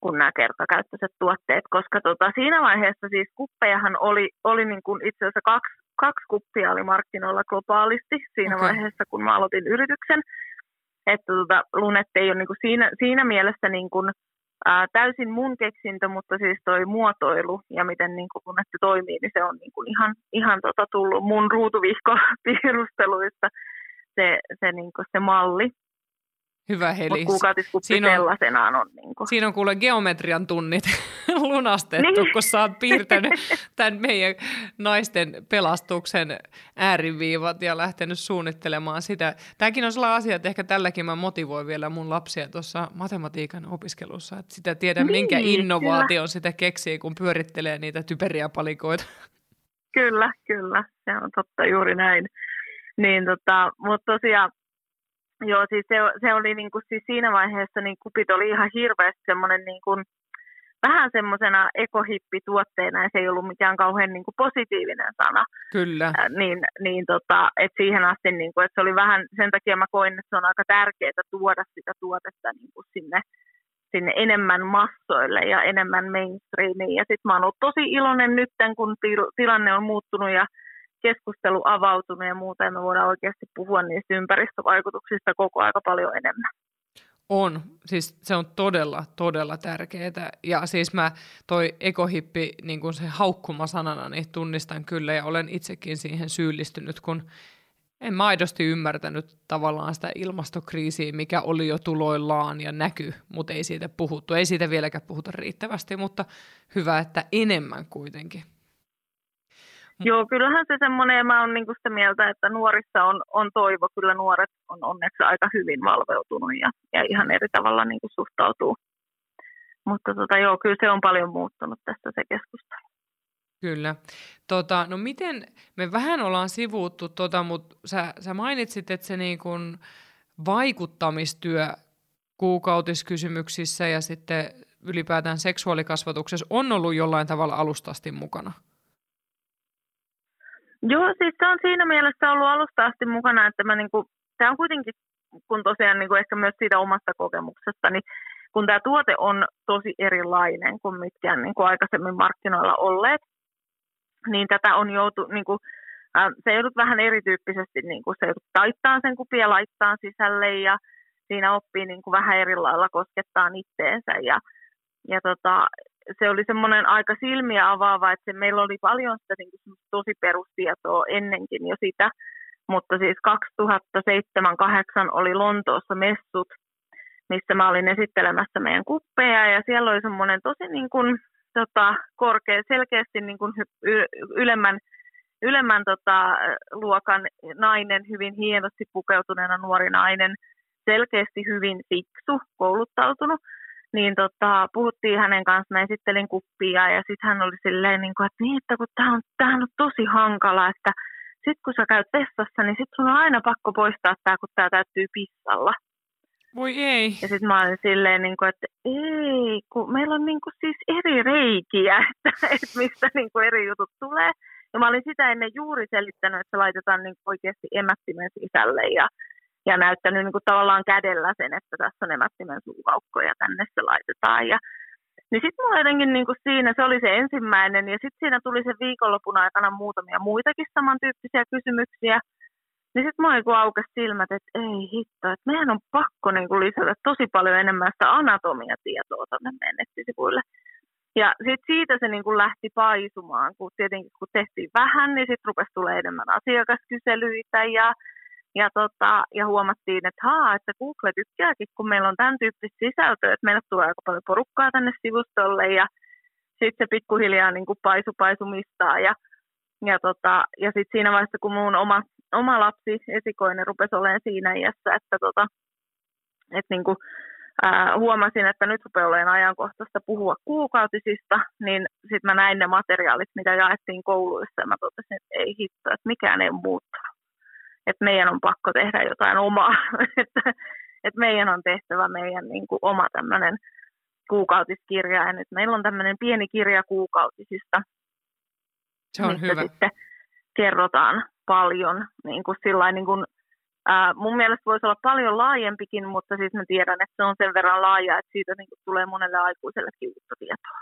S2: kuin nämä kertakäyttöiset tuotteet, koska tota, siinä vaiheessa siis kuppejahan oli, oli niin kuin itse asiassa kaksi, kaksi kuppia oli markkinoilla globaalisti siinä okay. vaiheessa, kun mä aloitin yrityksen. Että tota, Lunet ei ole niin siinä, siinä mielessä niin kuin, ää, täysin mun keksintö, mutta siis toi muotoilu ja miten niin kuin Lunette toimii, niin se on niin kuin ihan, ihan tota tullut mun ruutuvihko-tiedusteluista se, se, niin kuin se malli.
S1: Hyvä Heli.
S2: Mutta kuukautiskuppi siinä on, sellaisenaan on. Niin kuin.
S1: Siinä on kuule geometrian tunnit lunastettu, niin. kun sä oot piirtänyt tämän meidän naisten pelastuksen ääriviivat ja lähtenyt suunnittelemaan sitä. Tämäkin on sellainen asia, että ehkä tälläkin mä motivoin vielä mun lapsia tuossa matematiikan opiskelussa. Että sitä tiedän, niin, minkä innovaation kyllä. sitä keksii, kun pyörittelee niitä typeriä palikoita.
S2: Kyllä, kyllä. Se on totta juuri näin. Niin, tota, mutta tosiaan Joo, siis se, se oli niin kuin, siis siinä vaiheessa niin kupit oli ihan hirveästi semmoinen niin kuin, vähän semmoisena ekohippituotteena ja se ei ollut mikään kauhean niin kuin positiivinen sana.
S1: Kyllä.
S2: Äh, niin, niin tota, että siihen asti, niin kuin, että se oli vähän, sen takia mä koin, että se on aika tärkeää tuoda sitä tuotetta niin kuin sinne, sinne enemmän massoille ja enemmän mainstreamiin. Ja sitten mä oon ollut tosi iloinen nyt, kun tilanne on muuttunut ja keskustelu avautunut ja muuta, ja me voidaan oikeasti puhua niistä ympäristövaikutuksista koko aika paljon enemmän.
S1: On, siis se on todella, todella tärkeää. Ja siis mä toi ekohippi, niin kuin se haukkuma sanana, niin tunnistan kyllä ja olen itsekin siihen syyllistynyt, kun en mä aidosti ymmärtänyt tavallaan sitä ilmastokriisiä, mikä oli jo tuloillaan ja näky, mutta ei siitä puhuttu. Ei siitä vieläkään puhuta riittävästi, mutta hyvä, että enemmän kuitenkin.
S2: Joo, kyllähän se semmoinen, mä oon niinku sitä mieltä, että nuorissa on, on toivo. Kyllä nuoret on onneksi aika hyvin valveutunut ja, ja ihan eri tavalla niinku suhtautuu. Mutta tota, joo, kyllä se on paljon muuttunut tästä se keskustelu.
S1: Kyllä. Tota, no miten, me vähän ollaan sivuuttu, tota, mutta sä, sä mainitsit, että se niin kun vaikuttamistyö kuukautiskysymyksissä ja sitten ylipäätään seksuaalikasvatuksessa on ollut jollain tavalla alustasti mukana.
S2: Joo, siis se on siinä mielessä ollut alusta asti mukana, että mä niinku, tämä on kuitenkin, kun tosiaan niinku ehkä myös siitä omasta kokemuksesta, niin kun tämä tuote on tosi erilainen kuin mitkään niinku aikaisemmin markkinoilla olleet, niin tätä on joutu, niinku, äh, se joudut vähän erityyppisesti, niinku, se joudut taittaa sen kupia laittaa sisälle ja siinä oppii niinku vähän eri lailla koskettaa itteensä ja, ja tota, se oli semmoinen aika silmiä avaava, että se, meillä oli paljon sitä niin kuin, tosi perustietoa ennenkin jo sitä, mutta siis 2007-2008 oli Lontoossa messut, missä mä olin esittelemässä meidän kuppeja. Ja siellä oli semmoinen tosi niin kuin, tota, korkea, selkeästi niin kuin ylemmän, ylemmän tota, luokan nainen, hyvin hienosti pukeutuneena nuori nainen, selkeästi hyvin fiksu, kouluttautunut niin tota, puhuttiin hänen kanssaan, mä esittelin kuppia ja sitten hän oli silleen, niin kuin, että, niin, että kun tämä on, tää on tosi hankala, että sitten kun sä käyt testassa, niin sitten sun on aina pakko poistaa tämä, kun tämä täyttyy pissalla.
S1: Voi ei.
S2: Ja sitten mä olin silleen, niin kuin, että ei, kun meillä on niin kuin, siis eri reikiä, että, että mistä niin kuin, eri jutut tulee. Ja mä olin sitä ennen juuri selittänyt, että laitetaan niin oikeasti emättimen sisälle ja ja näyttänyt niin kuin tavallaan kädellä sen, että tässä on emättimen suukaukko ja tänne se laitetaan. Ja, niin sitten mulla jotenkin niin kuin siinä, se oli se ensimmäinen ja sitten siinä tuli se viikonlopun aikana muutamia muitakin samantyyppisiä kysymyksiä. Niin sitten mulla niin aukesi silmät, että ei hitto, että meidän on pakko niin kuin lisätä tosi paljon enemmän sitä anatomiatietoa tuonne meidän nettisivuille. Ja sitten siitä se niin kuin lähti paisumaan, kun tietenkin kun tehtiin vähän, niin sitten rupesi tulee enemmän asiakaskyselyitä ja ja, tota, ja huomattiin, että haa, että Google tykkääkin, kun meillä on tämän tyyppistä sisältöä, että meille tulee aika paljon porukkaa tänne sivustolle ja sitten se pikkuhiljaa niin kuin paisu paisumistaa ja, ja, tota, ja sitten siinä vaiheessa, kun mun oma, oma lapsi esikoinen rupesi olemaan siinä iässä, että, tota, että niin kuin ää, huomasin, että nyt rupeaa olemaan ajankohtaista puhua kuukautisista, niin sitten mä näin ne materiaalit, mitä jaettiin kouluissa, ja mä totesin, että ei hitto, että mikään ei muuttunut. Että meidän on pakko tehdä jotain omaa, että, että meidän on tehtävä meidän niin kuin, oma tämmöinen kuukautiskirja, ja nyt meillä on tämmöinen pieni kirja kuukautisista.
S1: Se on hyvä.
S2: Sitten kerrotaan paljon niin kuin sillain, niin kuin, ää, mun mielestä voisi olla paljon laajempikin, mutta siis mä tiedän, että se on sen verran laaja, että siitä niin kuin, tulee monelle aikuisellekin uutta tietoa.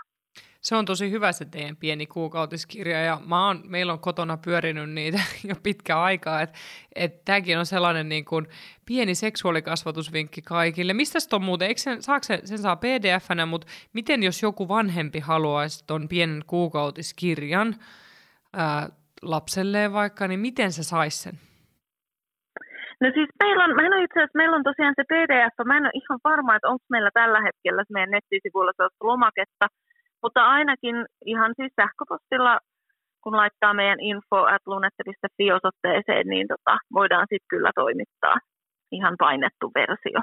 S1: Se on tosi hyvä se teidän pieni kuukautiskirja ja mä oon, meillä on kotona pyörinyt niitä jo pitkä aikaa, että et tämäkin on sellainen niin kuin pieni seksuaalikasvatusvinkki kaikille. Mistä on muuten, eikö sen, saako sen, sen saa pdf-nä, mutta miten jos joku vanhempi haluaisi ton pienen kuukautiskirjan ää, lapselleen vaikka, niin miten se saisi sen?
S2: No siis meillä on, mä en itse asiassa, meillä on tosiaan se PDF, mä en ole ihan varma, että onko meillä tällä hetkellä meidän nettisivuilla sellaista lomaketta, mutta ainakin ihan siis sähköpostilla, kun laittaa meidän info at osoitteeseen, niin tota, voidaan sitten kyllä toimittaa ihan painettu versio.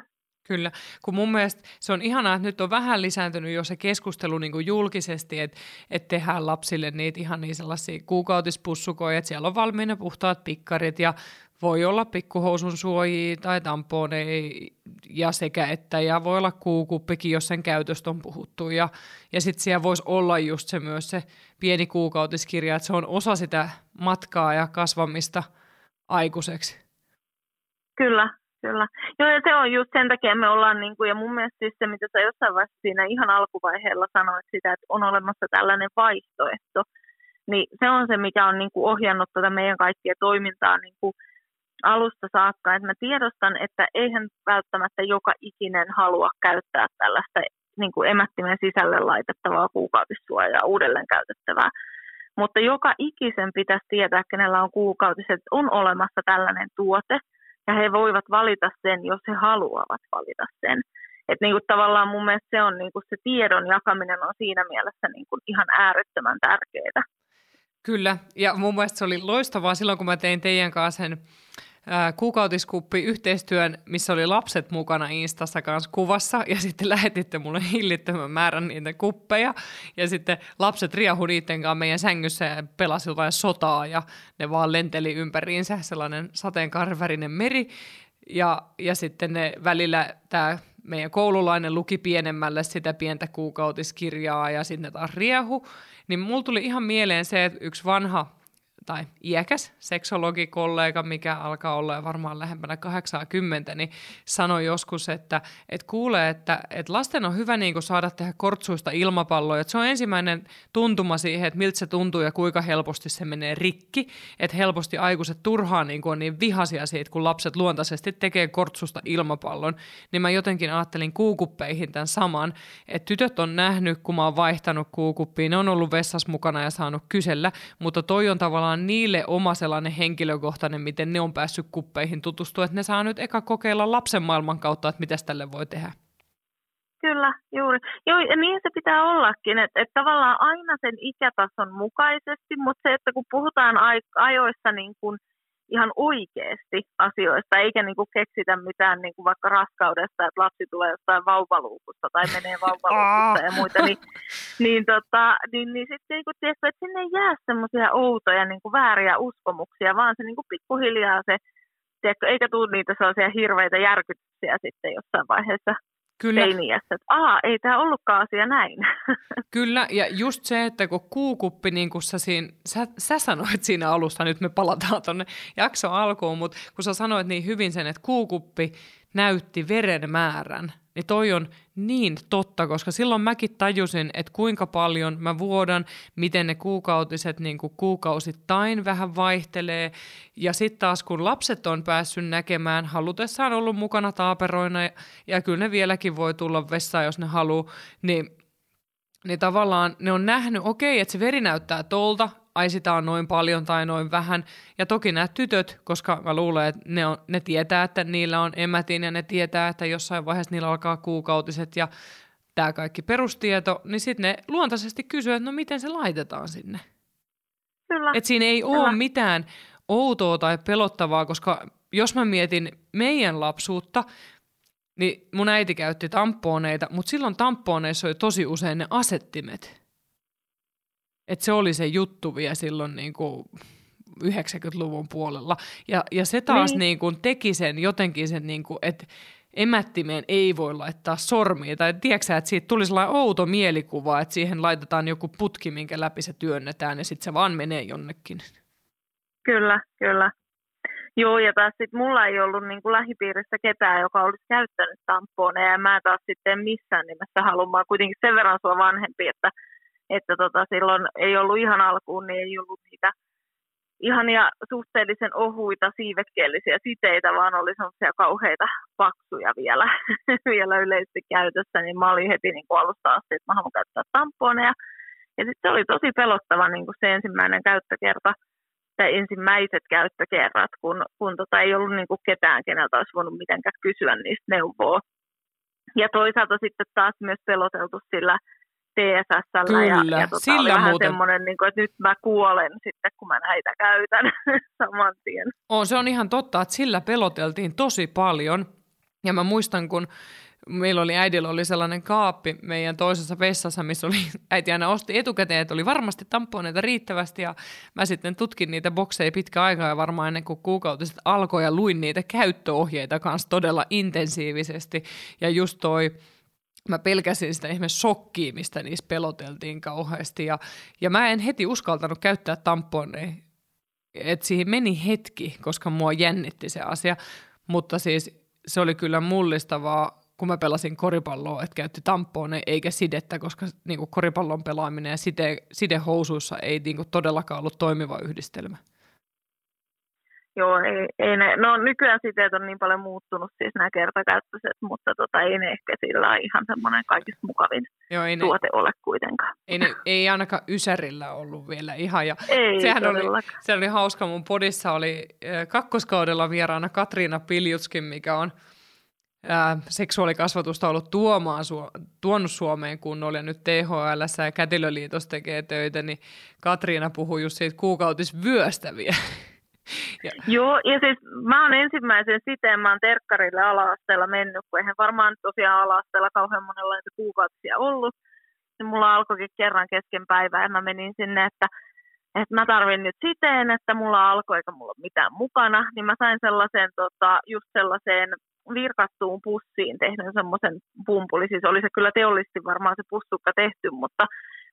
S1: Kyllä, kun mun mielestä se on ihanaa, että nyt on vähän lisääntynyt jo se keskustelu niin kuin julkisesti, että, että tehdään lapsille niitä ihan niin sellaisia kuukautispussukoja, että siellä on valmiina puhtaat pikkarit ja voi olla pikkuhousun suojia tai tamponeja ja sekä että, ja voi olla kuukuppikin, jos sen käytöstä on puhuttu. Ja, ja sitten siellä voisi olla just se myös se pieni kuukautiskirja, että se on osa sitä matkaa ja kasvamista aikuiseksi.
S2: Kyllä, kyllä. Joo, ja se on just sen takia me ollaan, niin kuin, ja mun mielestä siis se, mitä sä jossain vaiheessa siinä ihan alkuvaiheella sanoit sitä, että on olemassa tällainen vaihtoehto, niin se on se, mikä on niin kuin ohjannut tätä meidän kaikkia toimintaa niin kuin alusta saakka, että mä tiedostan, että eihän välttämättä joka ikinen halua käyttää tällaista niin kuin emättimen sisälle laitettavaa kuukautissuojaa uudelleen käytettävää. Mutta joka ikisen pitäisi tietää, kenellä on kuukautiset, on olemassa tällainen tuote, ja he voivat valita sen, jos he haluavat valita sen. Että niin kuin tavallaan mun mielestä se on niin kuin se tiedon jakaminen on siinä mielessä niin kuin ihan äärettömän tärkeää.
S1: Kyllä, ja mun mielestä se oli loistavaa silloin, kun mä tein teidän kanssa sen kuukautiskuppi yhteistyön, missä oli lapset mukana Instassa kanssa kuvassa ja sitten lähetitte mulle hillittömän määrän niitä kuppeja. Ja sitten lapset riahu niiden kanssa meidän sängyssä ja pelasi jotain sotaa ja ne vaan lenteli ympäriinsä sellainen sateenkaarivärinen meri. Ja, ja sitten ne välillä tämä meidän koululainen luki pienemmälle sitä pientä kuukautiskirjaa ja sitten taas riehu, niin mulla tuli ihan mieleen se, että yksi vanha tai iäkäs seksologikollega, mikä alkaa olla varmaan lähempänä 80, niin sanoi joskus, että, että kuulee, että, että lasten on hyvä niin saada tehdä kortsuista ilmapalloja. Että se on ensimmäinen tuntuma siihen, että miltä se tuntuu ja kuinka helposti se menee rikki. Että helposti aikuiset turhaan niin on niin vihaisia siitä, kun lapset luontaisesti tekee kortsusta ilmapallon. Niin mä jotenkin ajattelin kuukuppeihin tämän saman, että tytöt on nähnyt, kun mä oon vaihtanut kuukuppiin, ne on ollut vessassa mukana ja saanut kysellä, mutta toi on tavallaan on niille oma sellainen henkilökohtainen, miten ne on päässyt kuppeihin tutustua, että ne saa nyt eka kokeilla lapsen maailman kautta, että mitä tälle voi tehdä.
S2: Kyllä, juuri. Joo, ja niin se pitää ollakin, että, että tavallaan aina sen ikätason mukaisesti, mutta se, että kun puhutaan ajoissa niin kuin ihan oikeasti asioista, eikä niin kuin keksitä mitään niin kuin vaikka raskaudesta, että lapsi tulee jostain vauvaluukusta tai menee vauvaluukusta ja muita, niin, niin, tota, niin, niin sitten niin kuin, tiedätkö, että sinne ei jää semmoisia outoja niin kuin vääriä uskomuksia, vaan se niin kuin pikkuhiljaa se, tiedätkö, eikä tule niitä sellaisia hirveitä järkytyksiä sitten jossain vaiheessa Kyllä. teiniässä, että aa, ei tämä ollutkaan asia näin.
S1: Kyllä, ja just se, että kun kuukuppi, niin kuin sä, siinä, sä, sä sanoit siinä alussa, nyt me palataan tuonne jakson alkuun, mutta kun sä sanoit niin hyvin sen, että kuukuppi näytti veren määrän, niin toi on niin totta, koska silloin mäkin tajusin, että kuinka paljon mä vuodan, miten ne kuukautiset niin kuin kuukausittain vähän vaihtelee. Ja sitten taas kun lapset on päässyt näkemään, halutessaan ollut mukana taaperoina, ja kyllä ne vieläkin voi tulla vessaan, jos ne haluaa, niin niin tavallaan ne on nähnyt, okei, että se veri näyttää tolta, ai sitä on noin paljon tai noin vähän. Ja toki nämä tytöt, koska mä luulen, että ne, on, ne tietää, että niillä on emätin ja ne tietää, että jossain vaiheessa niillä alkaa kuukautiset ja tämä kaikki perustieto, niin sitten ne luontaisesti kysyy, että no miten se laitetaan sinne.
S2: Kyllä.
S1: Et siinä ei Kyllä. ole mitään outoa tai pelottavaa, koska jos mä mietin meidän lapsuutta, niin mun äiti käytti tamponeita, mutta silloin tamponeissa oli tosi usein ne asettimet. Et se oli se juttu vielä silloin niin kuin 90-luvun puolella. Ja, ja se taas niin. Niin kuin teki sen jotenkin sen, niin kuin, että emättimeen ei voi laittaa sormia. Tai tiedätkö että siitä tuli sellainen outo mielikuva, että siihen laitetaan joku putki, minkä läpi se työnnetään ja sitten se vaan menee jonnekin.
S2: Kyllä, kyllä. Joo, ja taas sitten mulla ei ollut niin kuin lähipiirissä ketään, joka olisi käyttänyt tamponeja, ja mä taas sitten missään nimessä haluan. Mä kuitenkin sen verran sua vanhempi, että, että tota, silloin ei ollut ihan alkuun, niin ei ollut niitä – ihania suhteellisen ohuita siivekkeellisiä siteitä, vaan oli sellaisia kauheita paksuja vielä, vielä yleisesti käytössä, niin mä olin heti niin alusta asti, että mä haluan käyttää tamponeja. Ja sitten se oli tosi pelottava niin kuin se ensimmäinen käyttökerta, tai ensimmäiset käyttökerrat, kun, kun tota ei ollut niin kuin ketään, keneltä olisi voinut mitenkään kysyä niistä neuvoa. Ja toisaalta sitten taas myös peloteltu sillä TSS.
S1: Kyllä,
S2: ja, ja tota,
S1: sillä
S2: vähän
S1: muuten.
S2: semmoinen, niin kuin, että nyt mä kuolen sitten, kun mä näitä käytän saman tien.
S1: On, se on ihan totta, että sillä peloteltiin tosi paljon. Ja mä muistan, kun meillä oli äidillä oli sellainen kaappi meidän toisessa vessassa, missä oli, äiti aina osti etukäteen, että oli varmasti tamponeita riittävästi ja mä sitten tutkin niitä bokseja pitkä aikaa ja varmaan ennen kuin kuukautiset alkoi ja luin niitä käyttöohjeita kanssa todella intensiivisesti ja just toi mä pelkäsin sitä ihme shokkiä, mistä niissä peloteltiin kauheasti. Ja, ja mä en heti uskaltanut käyttää tamponeja. Et siihen meni hetki, koska mua jännitti se asia. Mutta siis se oli kyllä mullistavaa, kun mä pelasin koripalloa, että käytti tamponeja eikä sidettä, koska niin koripallon pelaaminen ja side, sidehousuissa ei niin todellakaan ollut toimiva yhdistelmä.
S2: Joo, ei, ei ne, no nykyään siteet on niin paljon muuttunut, siis nämä kertakäyttöiset, mutta tota, ei ne ehkä sillä ihan semmoinen kaikista mukavin Joo, ei ne, tuote ole kuitenkaan.
S1: Ei, ne, ei ainakaan Ysärillä ollut vielä ihan. Ja
S2: ei
S1: sehän oli, se oli hauska, mun podissa oli kakkoskaudella vieraana Katriina Piljutskin, mikä on ää, seksuaalikasvatusta ollut tuomaan, su- tuonut Suomeen kunnolla ja nyt THL ja Kätilöliitos tekee töitä, niin Katriina puhui just siitä kuukautisvyöstä vielä.
S2: Ja. Joo, ja siis mä oon ensimmäisen siteen, mä oon terkkarille ala-asteella mennyt, kun eihän varmaan tosiaan ala-asteella kauhean monella niitä kuukausia ollut. Ja mulla alkoikin kerran kesken päivää ja mä menin sinne, että, että mä tarvin nyt siteen, että mulla alkoi eikä mulla ole mitään mukana. Niin mä sain sellaisen, tota, just sellaiseen virkattuun pussiin tehnyt semmoisen pumpuli. Siis oli se kyllä teollisesti varmaan se pussukka tehty, mutta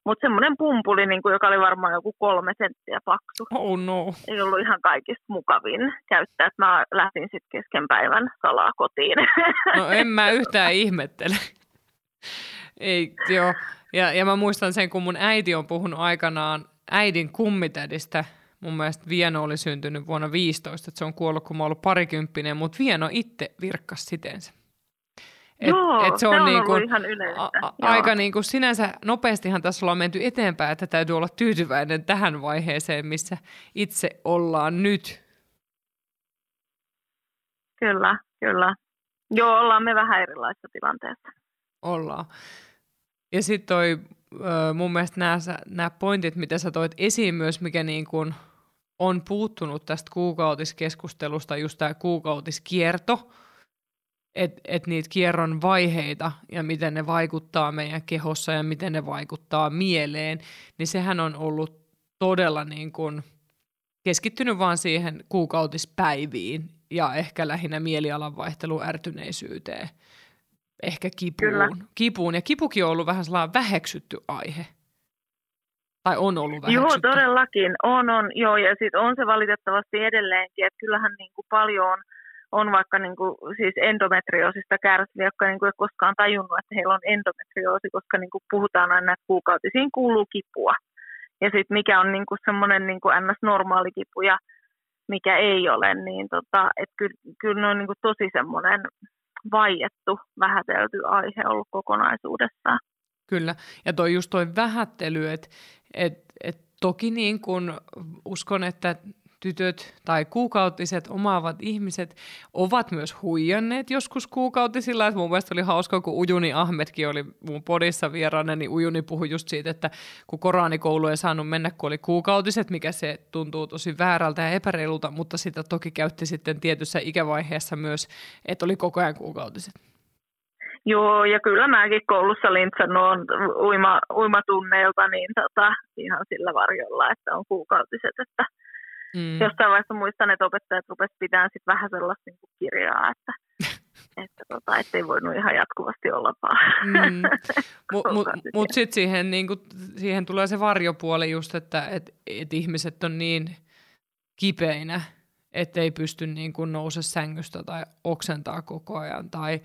S2: mutta semmoinen pumpuli, niin kuin, joka oli varmaan joku kolme senttiä paksu.
S1: Oh no.
S2: Ei ollut ihan kaikista mukavin käyttää. Että mä lähdin sitten kesken päivän salaa kotiin.
S1: No en mä yhtään ihmettele. Ei, joo. Ja, ja mä muistan sen, kun mun äiti on puhunut aikanaan äidin kummitädistä. Mun mielestä Vieno oli syntynyt vuonna 15, että se on kuollut, kun mä oon ollut parikymppinen, mutta Vieno itse virkkas sitensä.
S2: Et, Joo, et se on, se on niin kuin, ihan yleistä. A, a,
S1: aika niin kuin sinänsä nopeastihan tässä ollaan menty eteenpäin, että täytyy olla tyytyväinen tähän vaiheeseen, missä itse ollaan nyt.
S2: Kyllä, kyllä. Joo, ollaan me vähän erilaisessa tilanteessa.
S1: Ollaan. Ja sitten toi mun mielestä nämä, nämä pointit, mitä sä toit esiin myös, mikä niin kuin on puuttunut tästä kuukautiskeskustelusta, just tämä kuukautiskierto – että et niitä kierron vaiheita ja miten ne vaikuttaa meidän kehossa ja miten ne vaikuttaa mieleen, niin sehän on ollut todella niin kuin keskittynyt vaan siihen kuukautispäiviin ja ehkä lähinnä mielialan vaihtelu ärtyneisyyteen, ehkä kipuun. Kyllä. kipuun. Ja kipukin on ollut vähän sellainen väheksytty aihe. Tai on ollut väheksytty.
S2: Joo, todellakin. On, on. Joo, ja sitten on se valitettavasti edelleenkin, että kyllähän niin kuin paljon on – on vaikka niin kuin, siis endometrioosista kärsiviä, jotka niin kuin ei koskaan tajunnut, että heillä on endometrioosi, koska niin kuin puhutaan aina, että kuukautisiin kuuluu kipua. Ja sitten mikä on niin kuin semmoinen niin kuin ns-normaali kipu ja mikä ei ole, niin tota, et kyllä, kyllä ne on niin kuin tosi semmoinen vaiettu, vähätelty aihe ollut kokonaisuudessaan.
S1: Kyllä, ja toi just toi vähättely, että et, et toki niin kun uskon, että tytöt tai kuukautiset omaavat ihmiset ovat myös huijanneet joskus kuukautisilla. Et mun mielestä oli hauska, kun Ujuni Ahmetkin oli mun podissa vieraana, niin Ujuni puhui just siitä, että kun Koranikoulu ei saanut mennä, kun oli kuukautiset, mikä se tuntuu tosi väärältä ja epäreilulta, mutta sitä toki käytti sitten tietyssä ikävaiheessa myös, että oli koko ajan kuukautiset.
S2: Joo, ja kyllä mäkin koulussa lintsannut on uima, uimatunneilta niin tota, ihan sillä varjolla, että on kuukautiset, että mm. jostain vaiheessa muistan, että opettajat rupesivat pitämään sit vähän sellaista niin kirjaa, että että tota, ettei voinut ihan jatkuvasti olla vaan. Mm.
S1: Mutta mut, mut sitten siihen, niinku, siihen tulee se varjopuoli just, että et, et ihmiset on niin kipeinä, ettei pysty niin kuin nouse sängystä tai oksentaa koko ajan tai,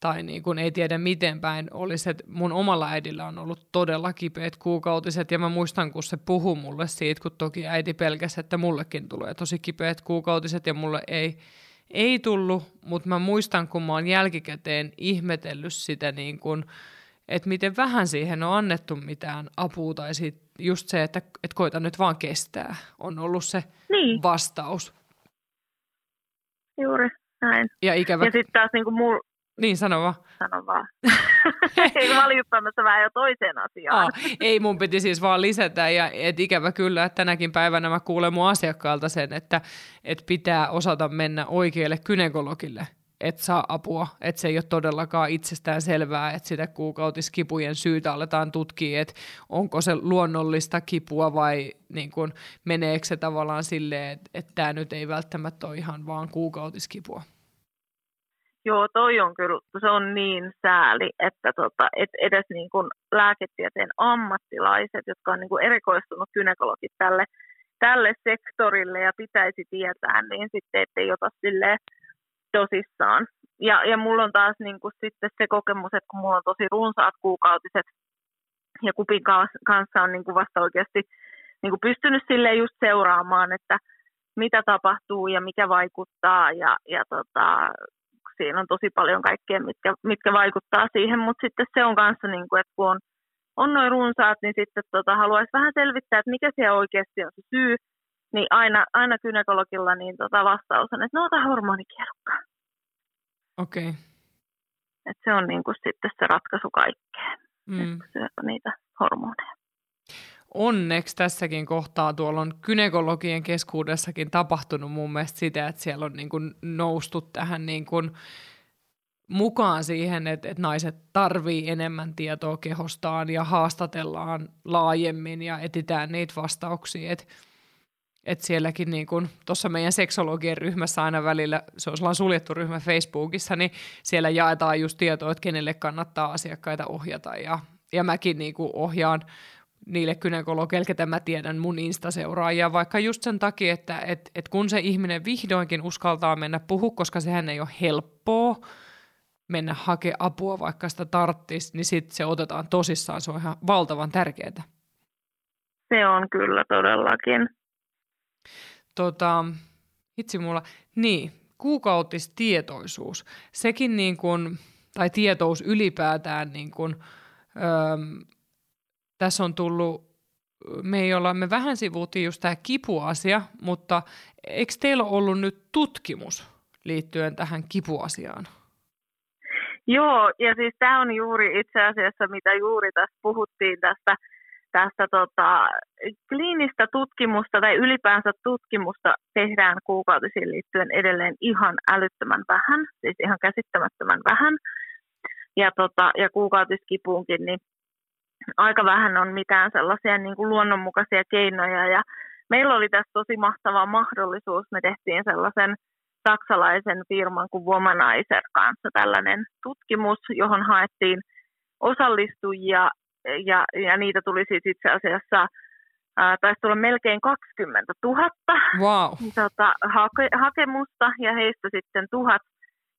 S1: tai niin kuin ei tiedä miten päin olisi. Et mun omalla äidillä on ollut todella kipeät kuukautiset ja mä muistan, kun se puhuu mulle siitä, kun toki äiti pelkäsi, että mullekin tulee tosi kipeät kuukautiset ja mulle ei, ei tullut, mutta mä muistan, kun mä oon jälkikäteen ihmetellyt sitä niin kuin, että miten vähän siihen on annettu mitään apua tai sit just se, että, että koita nyt vaan kestää, on ollut se niin. vastaus.
S2: Juuri näin.
S1: Ja, ikävä...
S2: ja sitten taas niin kuin mul...
S1: Niin, sano vaan.
S2: Sano vaan. ei valittamassa vähän jo toiseen asiaan. Aa,
S1: ei, mun piti siis vaan lisätä, ja et ikävä kyllä, että tänäkin päivänä mä kuulen mun asiakkaalta sen, että et pitää osata mennä oikealle kynekologille että saa apua, että se ei ole todellakaan itsestään selvää, että sitä kuukautiskipujen syytä aletaan tutkia, että onko se luonnollista kipua vai niin kun, meneekö se tavallaan silleen, että, että tämä nyt ei välttämättä ole ihan vaan kuukautiskipua.
S2: Joo, toi on kyllä, se on niin sääli, että tota, et edes niin kuin lääketieteen ammattilaiset, jotka on niin kuin erikoistunut gynekologit tälle, tälle sektorille ja pitäisi tietää, niin sitten ettei ota silleen tosissaan. Ja, ja mulla on taas niin kuin sitten se kokemus, että kun mulla on tosi runsaat kuukautiset ja kupin kanssa on niin kuin vasta oikeasti niin kuin pystynyt sille just seuraamaan, että mitä tapahtuu ja mikä vaikuttaa ja, ja tota, siinä on tosi paljon kaikkea, mitkä, mitkä vaikuttaa siihen, mutta sitten se on kanssa, niin kuin, että kun on, on noin runsaat, niin sitten tota, haluaisi vähän selvittää, että mikä siellä oikeasti on se syy, niin aina, aina kynekologilla niin tota vastaus on, että no ota hormonikierukka.
S1: Okei. Okay.
S2: Et se on niin kuin sitten se ratkaisu kaikkeen, mm. että syö niitä hormoneja.
S1: Onneksi tässäkin kohtaa tuolla on kynekologien keskuudessakin tapahtunut mun mielestä sitä, että siellä on niin kuin noustu tähän niin kuin mukaan siihen, että, että naiset tarvii enemmän tietoa kehostaan ja haastatellaan laajemmin ja etitään niitä vastauksia. Että että sielläkin niin kuin tuossa meidän seksologien ryhmässä aina välillä, se on suljettu ryhmä Facebookissa, niin siellä jaetaan just tietoa, että kenelle kannattaa asiakkaita ohjata ja, ja mäkin niin kuin ohjaan niille kynekologeille, ketä mä tiedän mun Insta-seuraajia, vaikka just sen takia, että et, et kun se ihminen vihdoinkin uskaltaa mennä puhu, koska sehän ei ole helppoa mennä hakea apua, vaikka sitä tarttisi, niin sitten se otetaan tosissaan, se on ihan valtavan tärkeää.
S2: Se on kyllä todellakin.
S1: Tota, itse mulla, niin, kuukautistietoisuus, sekin niin kuin, tai tietous ylipäätään niin kuin, öö, tässä on tullut, me ei olla, me vähän sivuutiin just tämä kipuasia, mutta eikö teillä ollut nyt tutkimus liittyen tähän kipuasiaan?
S2: Joo, ja siis tämä on juuri itse asiassa, mitä juuri tässä puhuttiin tästä tästä tota, kliinistä tutkimusta tai ylipäänsä tutkimusta tehdään kuukautisiin liittyen edelleen ihan älyttömän vähän, siis ihan käsittämättömän vähän. Ja, tota, ja kuukautiskipuunkin, niin aika vähän on mitään sellaisia niin kuin luonnonmukaisia keinoja. Ja meillä oli tässä tosi mahtava mahdollisuus. Me tehtiin sellaisen saksalaisen firman kuin Womanizer kanssa tällainen tutkimus, johon haettiin osallistujia ja, ja niitä tuli siis itse asiassa ää, taisi tulla melkein 20 000
S1: wow.
S2: tota, hake, hakemusta ja heistä sitten tuhat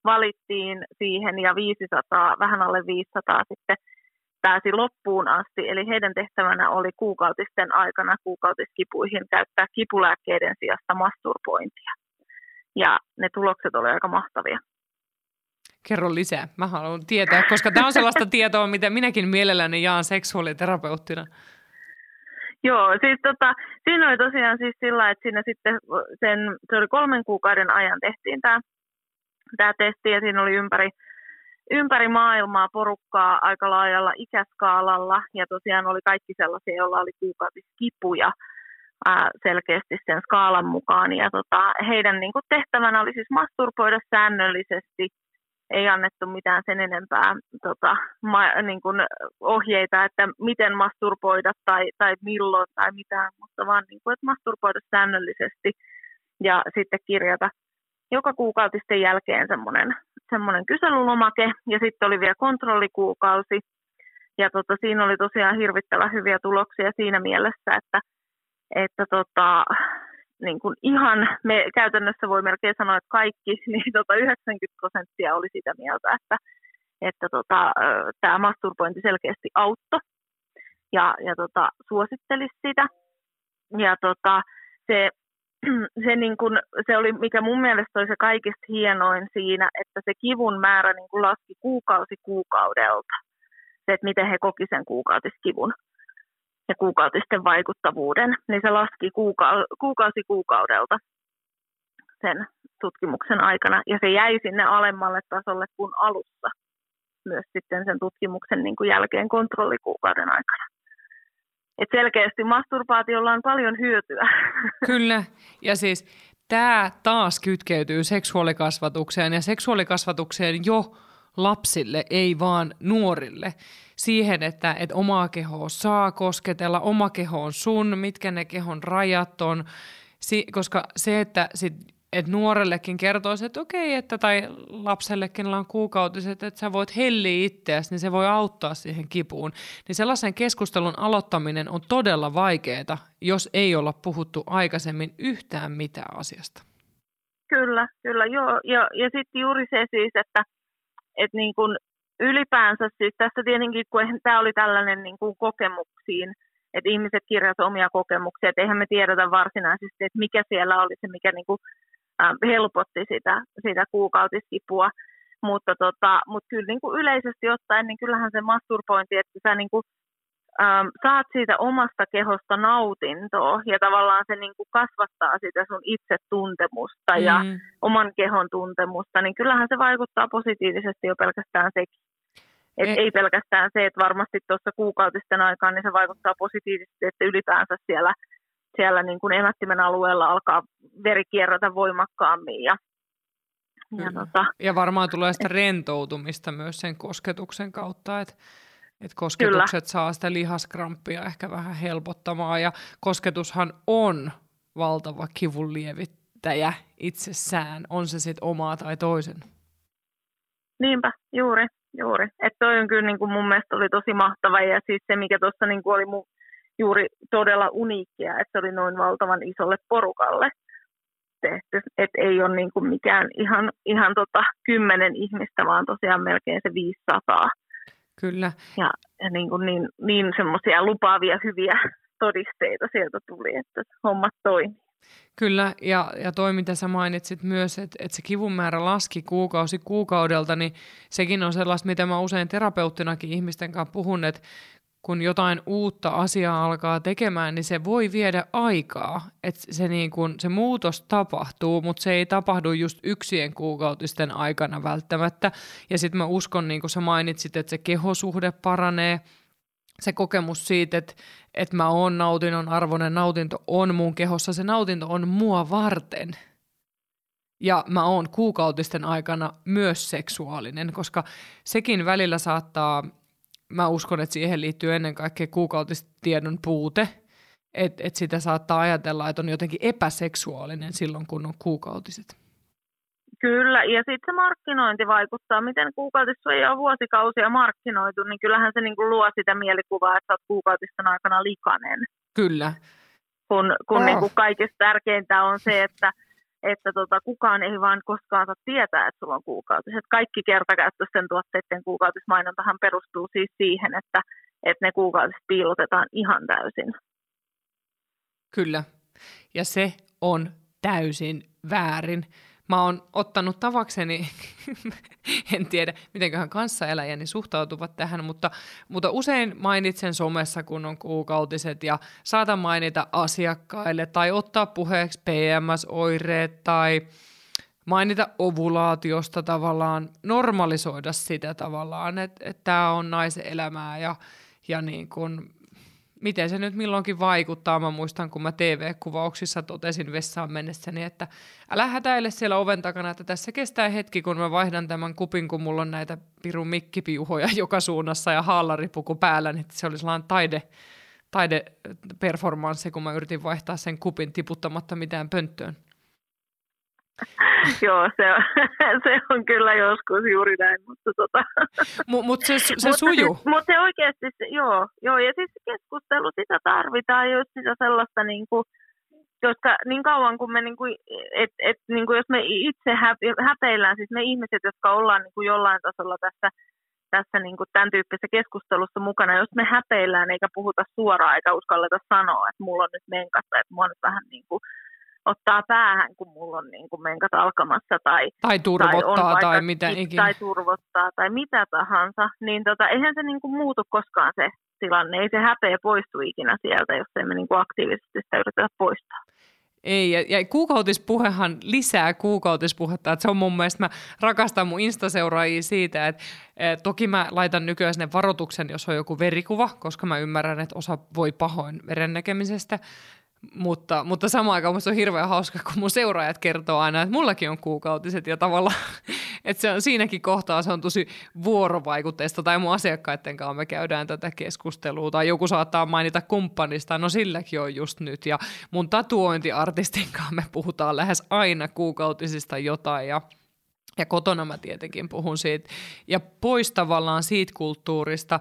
S2: valittiin siihen ja 500, vähän alle 500 sitten pääsi loppuun asti. Eli heidän tehtävänä oli kuukautisten aikana kuukautiskipuihin käyttää kipulääkkeiden sijasta masturbointia. Ja ne tulokset olivat aika mahtavia.
S1: Kerro lisää. Mä haluan tietää, koska tämä on sellaista tietoa, mitä minäkin mielelläni jaan seksuaaliterapeuttina.
S2: Joo, siis tota, siinä oli tosiaan siis sillä, että siinä sitten sen, se oli kolmen kuukauden ajan tehtiin tämä, tämä testi ja siinä oli ympäri, ympäri maailmaa porukkaa aika laajalla ikäskaalalla. Ja tosiaan oli kaikki sellaisia, joilla oli kuukautiskipuja ää, selkeästi sen skaalan mukaan. Ja tota, heidän niin kuin, tehtävänä oli siis masturboida säännöllisesti – ei annettu mitään sen enempää tota, ma, niin kuin ohjeita, että miten masturboida tai, tai milloin tai mitään, mutta vaan niin kuin, että masturboida säännöllisesti. Ja sitten kirjata joka kuukautisten jälkeen semmoinen, semmoinen kyselylomake ja sitten oli vielä kontrollikuukausi. Ja tota, siinä oli tosiaan hirvittävän hyviä tuloksia siinä mielessä, että, että tota, niin kuin ihan, me käytännössä voi melkein sanoa, että kaikki, niin tota 90 prosenttia oli sitä mieltä, että, että tota, tämä masturbointi selkeästi auttoi ja, ja tota, suosittelisi sitä. Ja tota, se, se, niin kun, se oli, mikä mun mielestä oli se kaikista hienoin siinä, että se kivun määrä niin kuin laski kuukausi kuukaudelta. Se, että miten he koki sen kuukautiskivun ja kuukautisten vaikuttavuuden, niin se laski kuuka- kuukausi kuukaudelta sen tutkimuksen aikana, ja se jäi sinne alemmalle tasolle kuin alussa myös sitten sen tutkimuksen niin kuin jälkeen kontrollikuukauden aikana. Et selkeästi masturbaatiolla on paljon hyötyä.
S1: Kyllä, ja siis tämä taas kytkeytyy seksuaalikasvatukseen ja seksuaalikasvatukseen jo lapsille, ei vaan nuorille. Siihen, että, että omaa kehoa saa kosketella, oma keho on sun, mitkä ne kehon rajat on. Si- koska se, että sit, että nuorellekin kertoisi, että okei, että tai lapsellekin on kuukautiset, että sä voit helliä itseäsi, niin se voi auttaa siihen kipuun. Niin sellaisen keskustelun aloittaminen on todella vaikeaa, jos ei olla puhuttu aikaisemmin yhtään mitään asiasta.
S2: Kyllä, kyllä, joo. Ja, ja sitten juuri se siis, että että niin kuin ylipäänsä siis tässä tietenkin, kun tämä oli tällainen niin kuin kokemuksiin, että ihmiset kirjasivat omia kokemuksia, että eihän me tiedetä varsinaisesti, että mikä siellä oli se, mikä niin helpotti sitä, sitä kuukautiskipua. Mutta, tota, mutta kyllä niin kuin yleisesti ottaen, niin kyllähän se masturbointi, että sä niin kuin ähm, saat siitä omasta kehosta nautintoa ja tavallaan se niin kuin kasvattaa sitä sun itsetuntemusta mm. ja oman kehon tuntemusta, niin kyllähän se vaikuttaa positiivisesti jo pelkästään sekin. Et ei pelkästään se, että varmasti tuossa kuukautisten aikaan niin se vaikuttaa positiivisesti, että ylipäänsä siellä, siellä niin kuin emättimen alueella alkaa veri kierrätä voimakkaammin ja
S1: ja, tota, ja varmaan tulee sitä rentoutumista myös sen kosketuksen kautta, että et kosketukset Kyllä. saa sitä lihaskramppia ehkä vähän helpottamaan ja kosketushan on valtava kivun lievittäjä itsessään, on se sitten omaa tai toisen.
S2: Niinpä, juuri, juuri. Että toi on kyllä niin kuin mun mielestä oli tosi mahtava ja siis se, mikä tuossa niin oli mun juuri todella uniikkia, että se oli noin valtavan isolle porukalle tehty. Että ei ole niin kuin mikään ihan, ihan tota kymmenen ihmistä, vaan tosiaan melkein se 500
S1: Kyllä.
S2: Ja, ja niin, kuin niin, niin semmoisia lupaavia hyviä todisteita sieltä tuli, että hommat toimii.
S1: Kyllä, ja, ja toi mitä sä mainitsit myös, että, että se kivun määrä laski kuukausi kuukaudelta, niin sekin on sellaista, mitä mä usein terapeuttinakin ihmisten kanssa puhun, että kun jotain uutta asiaa alkaa tekemään, niin se voi viedä aikaa. Että se, niin kun, se muutos tapahtuu, mutta se ei tapahdu just yksien kuukautisten aikana välttämättä. Ja sitten mä uskon, niin kuin sä mainitsit, että se kehosuhde paranee, se kokemus siitä, että, että mä oon nautinnon arvoinen, nautinto on mun kehossa, se nautinto on mua varten. Ja mä oon kuukautisten aikana myös seksuaalinen, koska sekin välillä saattaa mä uskon, että siihen liittyy ennen kaikkea kuukautistiedon puute, että et sitä saattaa ajatella, että on jotenkin epäseksuaalinen silloin, kun on kuukautiset.
S2: Kyllä, ja sitten se markkinointi vaikuttaa. Miten kuukautissuoja on vuosikausia markkinoitu, niin kyllähän se niinku luo sitä mielikuvaa, että olet kuukautisten aikana likainen.
S1: Kyllä.
S2: Kun, kun oh. niinku kaikista tärkeintä on se, että että tota, kukaan ei vaan koskaan saa tietää, että sulla on kuukautiset. Kaikki kertakäyttöisten tuotteiden kuukautismainontahan perustuu siis siihen, että, että ne kuukautiset piilotetaan ihan täysin.
S1: Kyllä, ja se on täysin väärin mä oon ottanut tavakseni, en tiedä mitenköhän kanssaeläjäni suhtautuvat tähän, mutta, mutta usein mainitsen somessa, kun on kuukautiset ja saatan mainita asiakkaille tai ottaa puheeksi PMS-oireet tai mainita ovulaatiosta tavallaan, normalisoida sitä tavallaan, että, että tämä on naisen elämää ja, ja niin kun, miten se nyt milloinkin vaikuttaa. Mä muistan, kun mä TV-kuvauksissa totesin vessaan mennessäni, että älä hätäile siellä oven takana, että tässä kestää hetki, kun mä vaihdan tämän kupin, kun mulla on näitä pirun mikkipiuhoja joka suunnassa ja haalaripuku päällä, niin se oli sellainen taide, taideperformanssi, kun mä yritin vaihtaa sen kupin tiputtamatta mitään pönttöön.
S2: Joo, se on, se on kyllä joskus juuri näin, mutta tota...
S1: Mut, mut se, se sujuu.
S2: Mutta mut se oikeasti, joo, joo, ja siis keskustelu, sitä tarvitaan just sitä sellaista niin kuin, koska niin kauan kuin me, niin kuin, et, et, niin kuin jos me itse häpeillään, siis me ihmiset, jotka ollaan niin kuin jollain tasolla tässä, tässä niin kuin tämän tyyppisessä keskustelussa mukana, jos me häpeillään eikä puhuta suoraan eikä uskalleta sanoa, että mulla on nyt menkasta, että mua nyt vähän niin kuin ottaa päähän, kun mulla on niin kuin menkat alkamassa. Tai,
S1: tai turvottaa tai, tai mitä ikinä.
S2: Tai turvottaa tai mitä tahansa. Niin tota, eihän se niin kuin muutu koskaan se tilanne. Ei se häpeä poistu ikinä sieltä, jos emme niin kuin aktiivisesti sitä yritetä poistaa.
S1: Ei, ja, ja kuukautispuhehan lisää kuukautispuhetta. Että se on mun mielestä, mä rakastan mun instaseuraajia siitä, että et, toki mä laitan nykyään sinne varoituksen, jos on joku verikuva, koska mä ymmärrän, että osa voi pahoin veren näkemisestä. Mutta, mutta samaan aikaan musta on hirveän hauska, kun mun seuraajat kertoo aina, että mullakin on kuukautiset ja tavallaan, että se on, siinäkin kohtaa se on tosi vuorovaikutteista tai mun asiakkaiden kanssa me käydään tätä keskustelua tai joku saattaa mainita kumppanista, no silläkin on just nyt ja mun tatuointiartistin kanssa me puhutaan lähes aina kuukautisista jotain ja ja kotona mä tietenkin puhun siitä. Ja pois tavallaan siitä kulttuurista,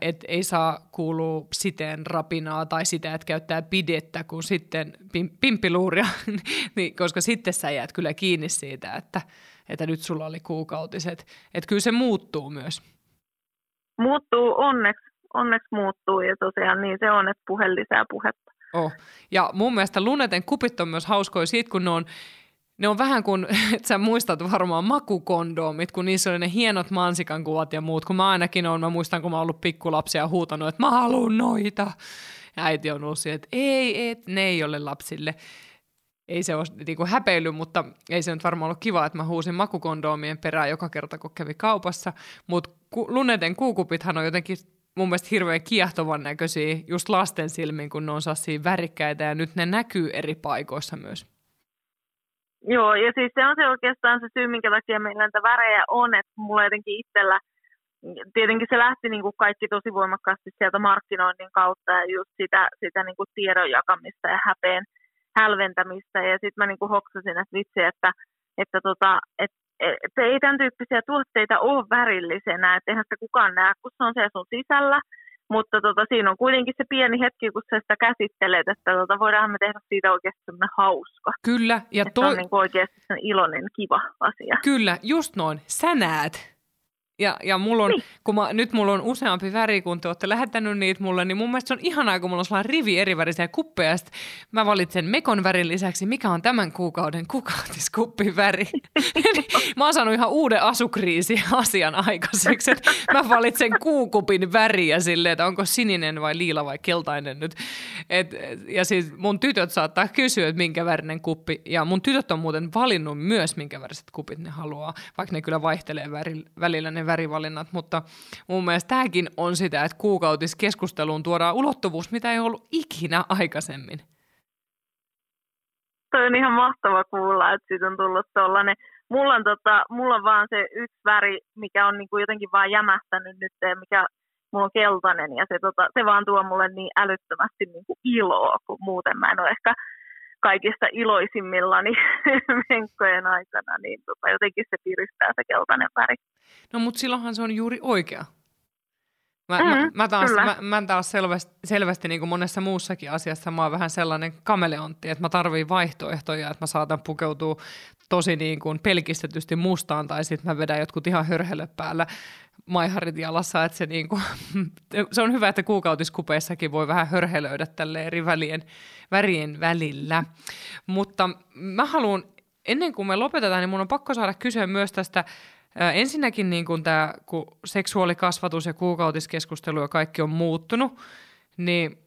S1: että ei saa kuulua siteen rapinaa tai sitä, että käyttää pidettä kuin sitten pimppiluuria, niin, koska sitten sä jäät kyllä kiinni siitä, että, että nyt sulla oli kuukautiset. Että kyllä se muuttuu myös.
S2: Muuttuu onneksi, onneksi muuttuu ja tosiaan niin se on, että puhe lisää puhetta.
S1: Oh. Ja mun mielestä luneten kupit on myös hauskoja siitä, kun ne on ne on vähän kuin, että sä muistat varmaan makukondomit, kun niissä oli ne hienot mansikan kuvat ja muut, kun mä ainakin on, mä muistan, kun mä oon ollut pikkulapsia ja huutanut, että mä haluan noita. Ja äiti on ollut että ei, et, ne ei ole lapsille. Ei se ole niin kuin häpeily, mutta ei se nyt varmaan ollut kiva, että mä huusin makukondomien perään joka kerta, kun kävi kaupassa. Mutta ku, luneten kuukupithan on jotenkin mun mielestä hirveän kiehtovan näköisiä just lasten silmiin, kun ne on värikkäitä ja nyt ne näkyy eri paikoissa myös.
S2: Joo, ja siis se on se oikeastaan se syy, minkä takia meillä näitä värejä on, että mulla jotenkin itsellä, tietenkin se lähti niin kuin kaikki tosi voimakkaasti sieltä markkinoinnin kautta ja just sitä, sitä niin kuin tiedon jakamista ja häpeen hälventämistä. Ja sitten mä niin kuin hoksasin, että vitsi, että, että, tota, että, että ei tämän tyyppisiä tuotteita ole värillisenä, että eihän sitä kukaan näe, kun se on siellä sun sisällä – mutta tota, siinä on kuitenkin se pieni hetki, kun sä sitä käsittelet, että tota, voidaan me tehdä siitä oikeasti hauska.
S1: Kyllä.
S2: Ja toi... Se on niin oikeasti iloinen, kiva asia.
S1: Kyllä, just noin. Sä näet ja, ja mulla on, niin. kun mä, nyt mulla on useampi väri, kun te olette lähettänyt niitä mulle, niin mun mielestä se on ihanaa, kun mulla on sellainen rivi eri värisiä kuppeja. Ja mä valitsen mekon värin lisäksi, mikä on tämän kuukauden kuukautiskuppin väri. mä oon saanut ihan uuden asukriisi asian aikaiseksi. Että mä valitsen kuukupin väriä silleen, että onko sininen vai liila vai keltainen nyt. Et, ja siis mun tytöt saattaa kysyä, että minkä värinen kuppi. Ja mun tytöt on muuten valinnut myös, minkä väriset kupit ne haluaa, vaikka ne kyllä vaihtelee välillä ne värivalinnat, mutta mun mielestä tämäkin on sitä, että kuukautiskeskusteluun tuodaan ulottuvuus, mitä ei ollut ikinä aikaisemmin.
S2: Toi on ihan mahtava kuulla, että siitä on tullut tuollainen. Mulla on, tota, mulla on vaan se yksi väri, mikä on niinku jotenkin vaan jämähtänyt nyt, mikä mulla on keltainen ja se, tota, se vaan tuo mulle niin älyttömästi niinku iloa, kun muuten mä en ole ehkä kaikista iloisimmillani menkkojen aikana, niin tota, jotenkin se piristää se keltainen väri.
S1: No mutta silloinhan se on juuri oikea. Mä, mm, mä, mä taas, mä, mä taas selvästi, selvästi niin kuin monessa muussakin asiassa mä oon vähän sellainen kameleontti, että mä tarviin vaihtoehtoja, että mä saatan pukeutua tosi niin kuin pelkistetysti mustaan tai sitten mä vedän jotkut ihan hörhelö päällä maiharit jalassa, että se, kuin, se on hyvä, että kuukautiskupeissakin voi vähän hörhelöidä tälle eri välien, värien välillä. Mutta mä haluan, ennen kuin me lopetetaan, niin mun on pakko saada kysyä myös tästä Ensinnäkin niin kun tämä, kun seksuaalikasvatus ja kuukautiskeskustelu ja kaikki on muuttunut, niin,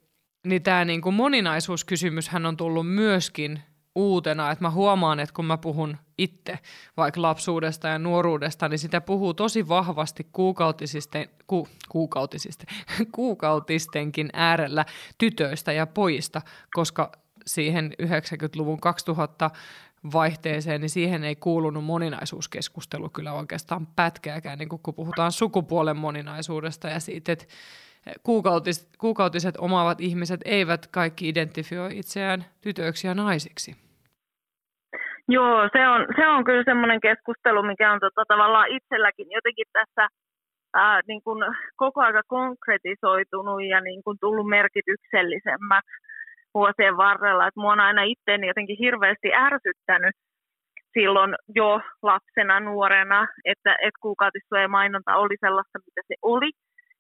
S1: niin tämä niin moninaisuuskysymyshän on tullut myöskin uutena, että mä huomaan, että kun mä puhun itse vaikka lapsuudesta ja nuoruudesta, niin sitä puhuu tosi vahvasti kuukautisisten, ku, kuukautisisten, kuukautistenkin äärellä tytöistä ja pojista, koska siihen 90-luvun 2000 vaihteeseen, niin siihen ei kuulunut moninaisuuskeskustelu kyllä oikeastaan pätkääkään, niin kun puhutaan sukupuolen moninaisuudesta ja siitä, että kuukautis, kuukautiset omaavat ihmiset eivät kaikki identifioi itseään tytöiksi ja naisiksi.
S2: Joo, se on, se on kyllä semmoinen keskustelu, mikä on tota, tavallaan itselläkin jotenkin tässä ää, niin kuin koko aika konkretisoitunut ja niin kuin tullut merkityksellisemmäksi vuosien varrella. Et mua on aina itseäni jotenkin hirveästi ärsyttänyt silloin jo lapsena, nuorena, että, että kuukautissuoja mainonta oli sellaista, mitä se oli.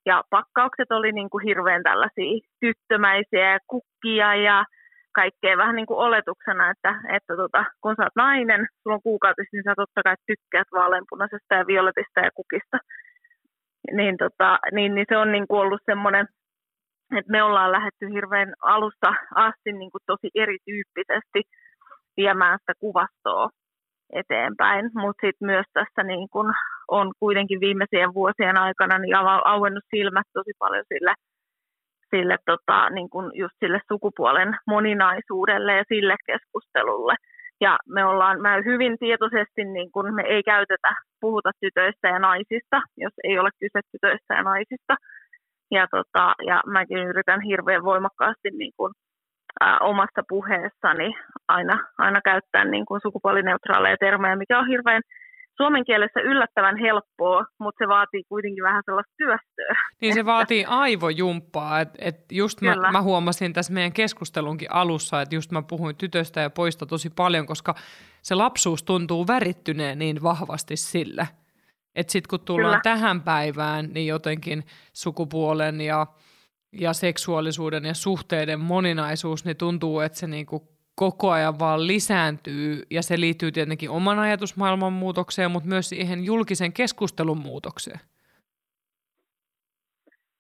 S2: Ja pakkaukset oli niin kuin hirveän tällaisia tyttömäisiä ja kukkia ja kaikkea vähän niin kuin oletuksena, että, että tota, kun sä oot nainen, sulla on kuukautis, niin sä totta kai tykkäät vaaleanpunaisesta ja violetista ja kukista. Niin, tota, niin, niin se on niin kuin ollut semmoinen et me ollaan lähdetty hirveän alusta asti niin kuin tosi erityyppisesti viemään sitä kuvastoa eteenpäin, mutta sitten myös tässä niin kun on kuitenkin viimeisien vuosien aikana niin auennut silmät tosi paljon sille, sille tota, niin kun just sille sukupuolen moninaisuudelle ja sille keskustelulle. Ja me ollaan, mä hyvin tietoisesti, niin kun me ei käytetä, puhuta tytöistä ja naisista, jos ei ole kyse tytöistä ja naisista, ja, tota, ja mäkin yritän hirveän voimakkaasti niin kuin, ää, omassa puheessani aina, aina käyttää niin kuin sukupuolineutraaleja termejä, mikä on hirveän suomen kielessä yllättävän helppoa, mutta se vaatii kuitenkin vähän sellaista työstöä.
S1: Niin se vaatii aivojumppaa, että et just mä, mä huomasin tässä meidän keskustelunkin alussa, että just mä puhuin tytöstä ja poista tosi paljon, koska se lapsuus tuntuu värittyneen niin vahvasti sillä – että sitten kun tullaan Kyllä. tähän päivään, niin jotenkin sukupuolen ja, ja seksuaalisuuden ja suhteiden moninaisuus, niin tuntuu, että se niinku koko ajan vaan lisääntyy ja se liittyy tietenkin oman ajatusmaailman muutokseen, mutta myös siihen julkisen keskustelun muutokseen.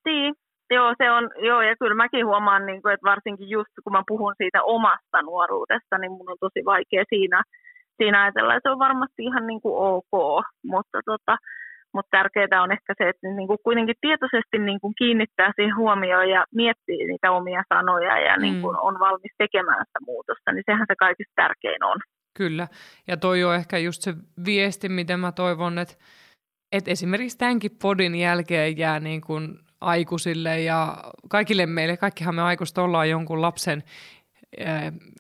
S2: Niin, joo, se on, joo, ja kyllä mäkin huomaan, niin kuin, että varsinkin just kun mä puhun siitä omasta nuoruudesta, niin mun on tosi vaikea siinä – siinä ajatellaan, että se on varmasti ihan niin kuin ok, mutta, tota, mutta tärkeää on ehkä se, että niin kuin kuitenkin tietoisesti niin kuin kiinnittää siihen huomioon ja miettii niitä omia sanoja ja niin kuin mm. on valmis tekemään sitä muutosta, niin sehän se kaikista tärkein on.
S1: Kyllä, ja toi on ehkä just se viesti, miten mä toivon, että, että esimerkiksi tämänkin podin jälkeen jää niin kuin aikuisille ja kaikille meille, kaikkihan me aikuiset ollaan jonkun lapsen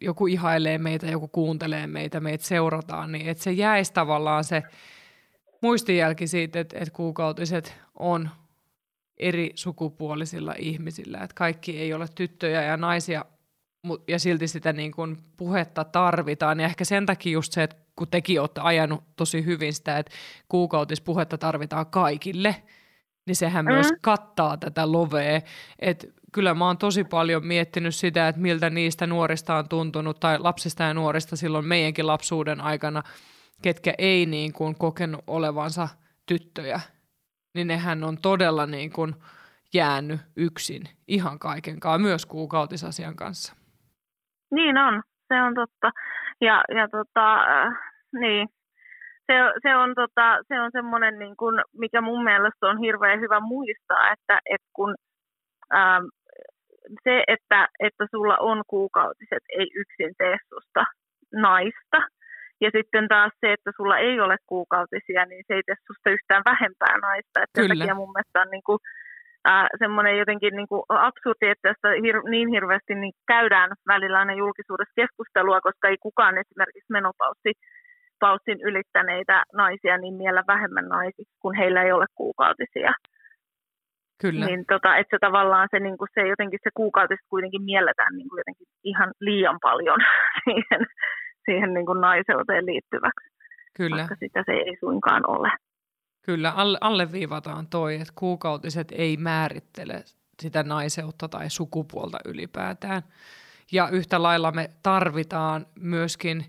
S1: joku ihailee meitä, joku kuuntelee meitä, meitä seurataan, niin että se jäisi tavallaan se muistijälki siitä, että, että kuukautiset on eri sukupuolisilla ihmisillä, että kaikki ei ole tyttöjä ja naisia, ja silti sitä niin kuin puhetta tarvitaan. Ja ehkä sen takia just se, että kun tekin olette ajanut tosi hyvin sitä, että kuukautispuhetta tarvitaan kaikille, niin sehän mm. myös kattaa tätä lovea, että kyllä mä oon tosi paljon miettinyt sitä, että miltä niistä nuorista on tuntunut, tai lapsista ja nuorista silloin meidänkin lapsuuden aikana, ketkä ei niin kuin kokenut olevansa tyttöjä, niin nehän on todella niin kuin jäänyt yksin ihan kaikenkaan, myös kuukautisasian kanssa.
S2: Niin on, se on totta. Ja, ja tota, äh, niin, se, se on, tota, se on semmoinen, niin kuin, mikä mun mielestä on hirveän hyvä muistaa, että, että kun ähm, se, että, että sulla on kuukautiset, ei yksin tee susta naista. Ja sitten taas se, että sulla ei ole kuukautisia, niin se ei tee susta yhtään vähempää naista. Että sen takia mun mielestä on niin kuin, äh, semmoinen jotenkin niin kuin absurdi, että tästä hir- niin hirveästi niin käydään välillä aina julkisuudessa keskustelua, koska ei kukaan esimerkiksi menopaussi paussin ylittäneitä naisia niin miellä vähemmän naisiksi, kun heillä ei ole kuukautisia.
S1: Kyllä.
S2: Niin tota, että se tavallaan se, niin kuin se jotenkin se kuukautista kuitenkin mielletään niin kuin jotenkin ihan liian paljon siihen, siihen niin kuin naiseuteen liittyväksi.
S1: Kyllä.
S2: Vaikka sitä se ei suinkaan ole.
S1: Kyllä, alle, alleviivataan toi, että kuukautiset ei määrittele sitä naiseutta tai sukupuolta ylipäätään. Ja yhtä lailla me tarvitaan myöskin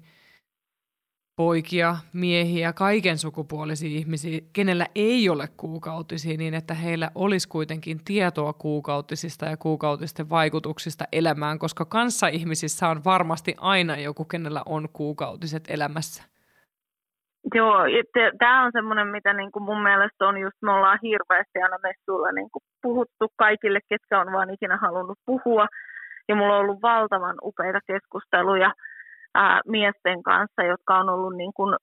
S1: poikia, miehiä, kaiken sukupuolisia ihmisiä, kenellä ei ole kuukautisia, niin että heillä olisi kuitenkin tietoa kuukautisista ja kuukautisten vaikutuksista elämään, koska kanssa ihmisissä on varmasti aina joku, kenellä on kuukautiset elämässä.
S2: Joo, tämä on semmoinen, mitä niinku mun mielestä on just, me ollaan hirveästi aina messuilla niinku puhuttu kaikille, ketkä on vaan ikinä halunnut puhua. Ja mulla on ollut valtavan upeita keskusteluja ää, miesten kanssa, jotka on ollut niin kuin,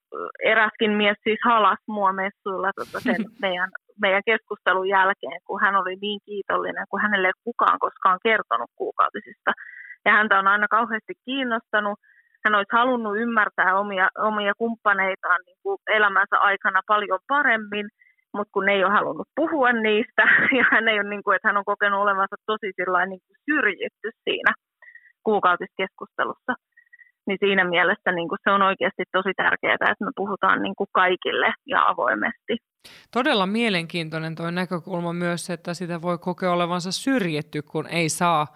S2: eräskin mies siis halas mua messuilla tota sen meidän, meidän keskustelun jälkeen, kun hän oli niin kiitollinen, kun hänelle ei kukaan koskaan kertonut kuukautisista. Ja häntä on aina kauheasti kiinnostanut. Hän olisi halunnut ymmärtää omia, omia kumppaneitaan niin kuin elämänsä aikana paljon paremmin, mutta kun ne ei ole halunnut puhua niistä, ja hän ei ole, niin kuin, että hän on kokenut olevansa tosi niin kuin syrjitty siinä kuukautiskeskustelussa niin siinä mielessä niin kuin se on oikeasti tosi tärkeää, että me puhutaan niin kuin kaikille ja avoimesti.
S1: Todella mielenkiintoinen tuo näkökulma myös, että sitä voi kokea olevansa syrjitty, kun ei saa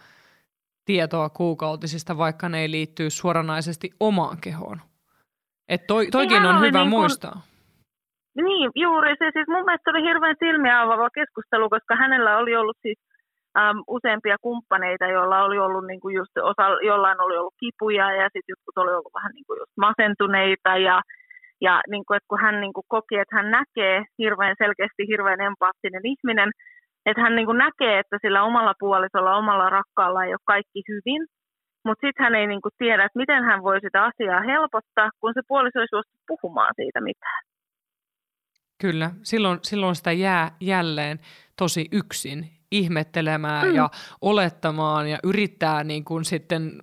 S1: tietoa kuukautisista, vaikka ne ei liittyy suoranaisesti omaan kehoon. Et toi, toikin on hyvä niin kun, muistaa.
S2: Niin, juuri se. Siis mun mielestä oli hirveän silmiä avaava keskustelu, koska hänellä oli ollut siis äm, useampia kumppaneita, joilla oli ollut niin kuin just osa, jollain oli ollut kipuja ja sitten jotkut oli ollut vähän niin kuin just masentuneita ja, ja niin kuin, että kun hän niin kuin koki, että hän näkee hirveän selkeästi hirveän empaattinen ihminen, että hän niin kuin näkee, että sillä omalla puolisolla, omalla rakkaalla ei ole kaikki hyvin, mutta sitten hän ei niin kuin tiedä, että miten hän voi sitä asiaa helpottaa, kun se puoliso ei suostu puhumaan siitä mitään.
S1: Kyllä, silloin, silloin sitä jää jälleen tosi yksin ihmettelemään mm. ja olettamaan ja yrittää niin kuin sitten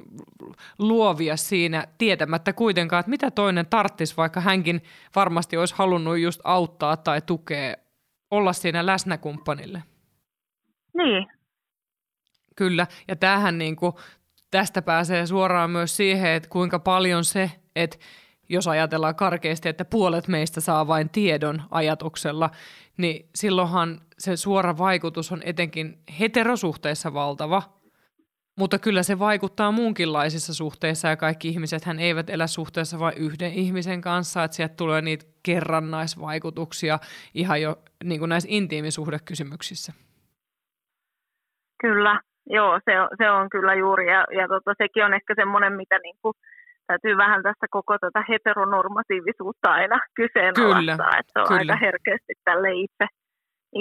S1: luovia siinä tietämättä kuitenkaan, että mitä toinen tarttisi, vaikka hänkin varmasti olisi halunnut just auttaa tai tukea, olla siinä läsnäkumppanille.
S2: Niin.
S1: Kyllä, ja tämähän niin kuin, tästä pääsee suoraan myös siihen, että kuinka paljon se, että jos ajatellaan karkeasti, että puolet meistä saa vain tiedon ajatuksella, niin silloinhan se suora vaikutus on etenkin heterosuhteessa valtava, mutta kyllä se vaikuttaa muunkinlaisissa suhteissa ja kaikki ihmiset hän eivät elä suhteessa vain yhden ihmisen kanssa, että sieltä tulee niitä kerrannaisvaikutuksia ihan jo niin kuin näissä intiimisuhdekysymyksissä.
S2: Kyllä, joo, se on, se on kyllä juuri. Ja, ja tota, sekin on ehkä semmoinen, mitä niin kuin täytyy vähän tässä koko tätä heteronormatiivisuutta aina kyseenalaistaa, että se on kyllä. aika herkeästi tälle itse,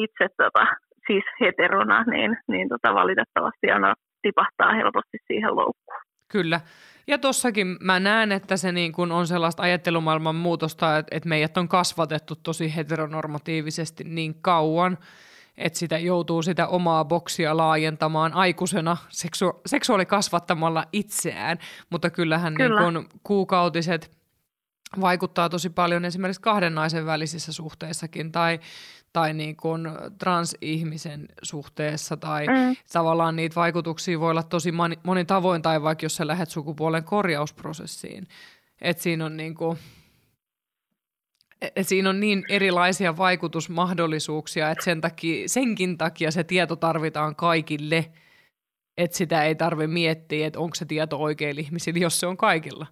S2: itse tota, siis heterona, niin, niin tota, valitettavasti aina tipahtaa helposti siihen loukkuun.
S1: Kyllä. Ja tossakin mä näen, että se niin kun on sellaista ajattelumaailman muutosta, että, että meidät on kasvatettu tosi heteronormatiivisesti niin kauan, että sitä joutuu sitä omaa boksia laajentamaan aikuisena seksu- seksuaalikasvattamalla itseään, mutta kyllähän Kyllä. niin kun kuukautiset vaikuttaa tosi paljon esimerkiksi kahden naisen välisissä suhteissakin tai, tai niin kuin transihmisen suhteessa tai mm. tavallaan niitä vaikutuksia voi olla tosi moni, monin tavoin tai vaikka jos sä lähdet sukupuolen korjausprosessiin. että siinä on niin kuin, et siinä on niin erilaisia vaikutusmahdollisuuksia, että sen takia, senkin takia se tieto tarvitaan kaikille, että sitä ei tarvitse miettiä, että onko se tieto oikeilla ihmisillä, jos se on kaikilla.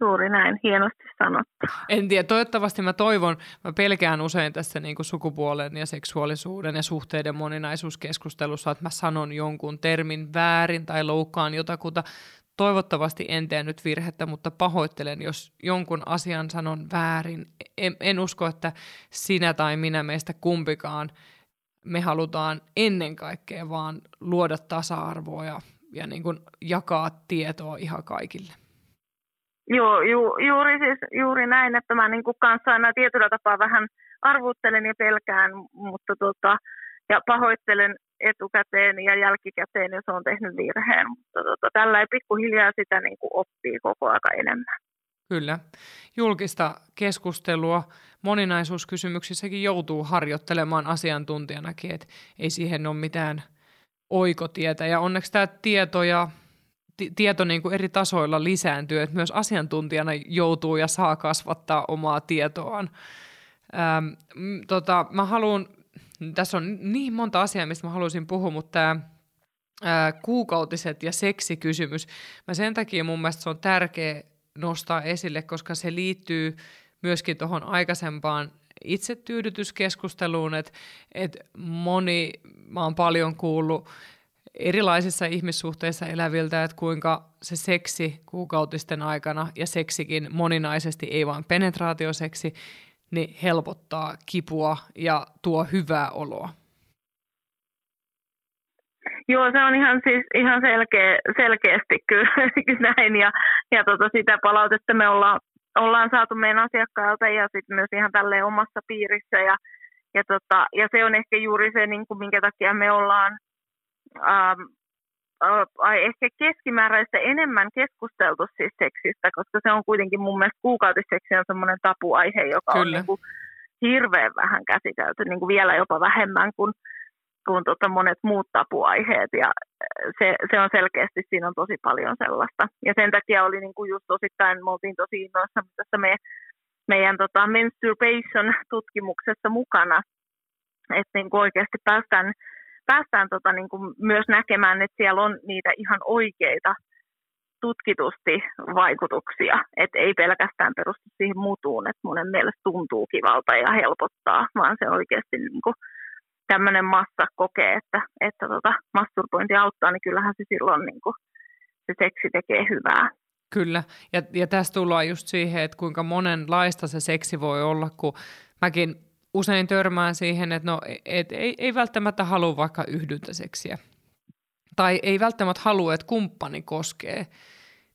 S2: Juuri näin, hienosti sanottu.
S1: En tiedä, toivottavasti mä toivon, mä pelkään usein tässä niin kuin sukupuolen ja seksuaalisuuden ja suhteiden moninaisuuskeskustelussa, että mä sanon jonkun termin väärin tai loukkaan jotakuta. Toivottavasti en tee nyt virhettä, mutta pahoittelen, jos jonkun asian sanon väärin. En, en usko, että sinä tai minä meistä kumpikaan me halutaan ennen kaikkea vaan luoda tasa-arvoa ja, ja niin kuin jakaa tietoa ihan kaikille.
S2: Joo, ju, juuri, siis, juuri näin, että mä niin kuin kanssa aina tietyllä tapaa vähän arvuuttelen ja pelkään, mutta tota, ja pahoittelen etukäteen ja jälkikäteen, jos on tehnyt virheen. Mutta tota, tällä ei pikkuhiljaa sitä niin kuin oppii koko ajan enemmän.
S1: Kyllä. Julkista keskustelua moninaisuuskysymyksissäkin joutuu harjoittelemaan asiantuntijanakin, että ei siihen ole mitään oikotietä. Ja onneksi tämä tieto ja tieto niin kuin eri tasoilla lisääntyy, että myös asiantuntijana joutuu ja saa kasvattaa omaa tietoaan. Ähm, tota, mä haluan tässä on niin monta asiaa, mistä mä haluaisin puhua, mutta tämä kuukautiset ja seksikysymys, mä sen takia mun mielestä se on tärkeä nostaa esille, koska se liittyy myöskin tuohon aikaisempaan itsetyydytyskeskusteluun, että, että moni, mä oon paljon kuullut erilaisissa ihmissuhteissa eläviltä, että kuinka se seksi kuukautisten aikana ja seksikin moninaisesti, ei vain penetraatioseksi, niin helpottaa kipua ja tuo hyvää oloa.
S2: Joo, se on ihan, siis, ihan selkeä, selkeästi kyllä näin ja, ja tota, sitä palautetta me ollaan, ollaan saatu meidän asiakkailta ja sitten myös ihan tälleen omassa piirissä ja, ja, tota, ja se on ehkä juuri se, niin kuin, minkä takia me ollaan ähm, äh, ehkä keskimääräistä enemmän keskusteltu siis seksistä, koska se on kuitenkin mun mielestä kuukautisseksi on semmoinen tapuaihe, joka Kyllä. on niin kuin hirveän vähän käsitelty, niin kuin vielä jopa vähemmän kuin, kuin tota monet muut tapuaiheet ja se, se on selkeästi, siinä on tosi paljon sellaista. Ja sen takia oli niin kuin just osittain, me oltiin tosi innoissa tässä me, meidän tota menstruation-tutkimuksessa mukana, että niin kuin oikeasti päästään, päästään tota niin kuin myös näkemään, että siellä on niitä ihan oikeita tutkitusti vaikutuksia, että ei pelkästään perustu siihen mutuun, että monen mielestä tuntuu kivalta ja helpottaa, vaan se oikeasti niin kuin tämmöinen massa kokee, että, että tota, masturbointi auttaa, niin kyllähän se silloin niin kuin, se seksi tekee hyvää.
S1: Kyllä, ja, ja tässä tullaan just siihen, että kuinka monenlaista se seksi voi olla, kun mäkin usein törmään siihen, että no, et, ei, ei välttämättä halua vaikka yhdyntäseksiä. Tai ei välttämättä halua, että kumppani koskee.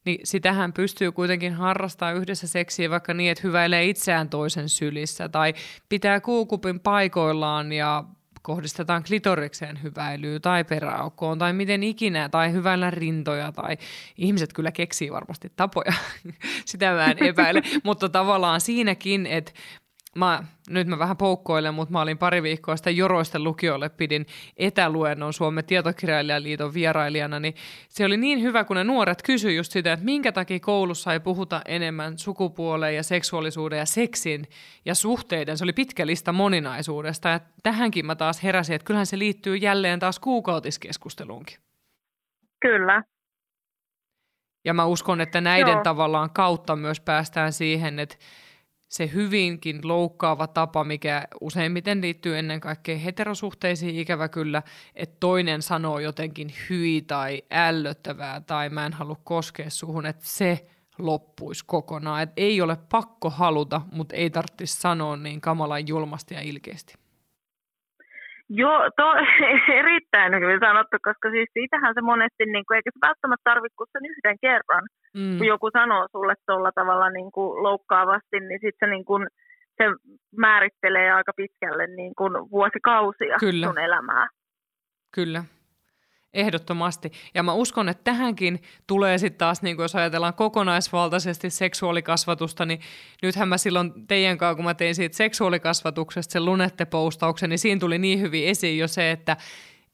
S1: Niin sitähän pystyy kuitenkin harrastaa yhdessä seksiä vaikka niin, että hyväilee itseään toisen sylissä. Tai pitää kuukupin paikoillaan ja kohdistetaan klitorikseen hyväilyä tai peräaukkoon tai miten ikinä, tai hyvällä rintoja, tai ihmiset kyllä keksii varmasti tapoja, sitä mä en epäile, mutta tavallaan siinäkin, että mä, nyt mä vähän poukkoilen, mutta mä olin pari viikkoa sitten Joroisten lukiolle, pidin etäluennon Suomen tietokirjailijaliiton vierailijana, niin se oli niin hyvä, kun ne nuoret kysyivät just sitä, että minkä takia koulussa ei puhuta enemmän sukupuoleen ja seksuaalisuuden ja seksin ja suhteiden. Se oli pitkä lista moninaisuudesta ja tähänkin mä taas heräsin, että kyllähän se liittyy jälleen taas kuukautiskeskusteluunkin.
S2: Kyllä.
S1: Ja mä uskon, että näiden Joo. tavallaan kautta myös päästään siihen, että se hyvinkin loukkaava tapa, mikä useimmiten liittyy ennen kaikkea heterosuhteisiin, ikävä kyllä, että toinen sanoo jotenkin hyi tai ällöttävää tai mä en halua koskea suhun, että se loppuisi kokonaan. Että ei ole pakko haluta, mutta ei tarvitsisi sanoa niin kamalan julmasti ja ilkeästi.
S2: Joo, to, erittäin hyvin sanottu, koska siis siitähän se monesti, niin kuin, eikä se välttämättä tarvitse kuin sen yhden kerran. Mm. Kun joku sanoo sulle tuolla tavalla niin kuin loukkaavasti, niin sitten se, niin kuin, se määrittelee aika pitkälle niin kuin vuosikausia Kyllä. sun elämää.
S1: Kyllä. Ehdottomasti. Ja mä uskon, että tähänkin tulee sitten taas, niin jos ajatellaan kokonaisvaltaisesti seksuaalikasvatusta, niin nythän mä silloin teidän kanssa, kun mä tein siitä seksuaalikasvatuksesta sen lunette-postauksen, niin siinä tuli niin hyvin esiin jo se, että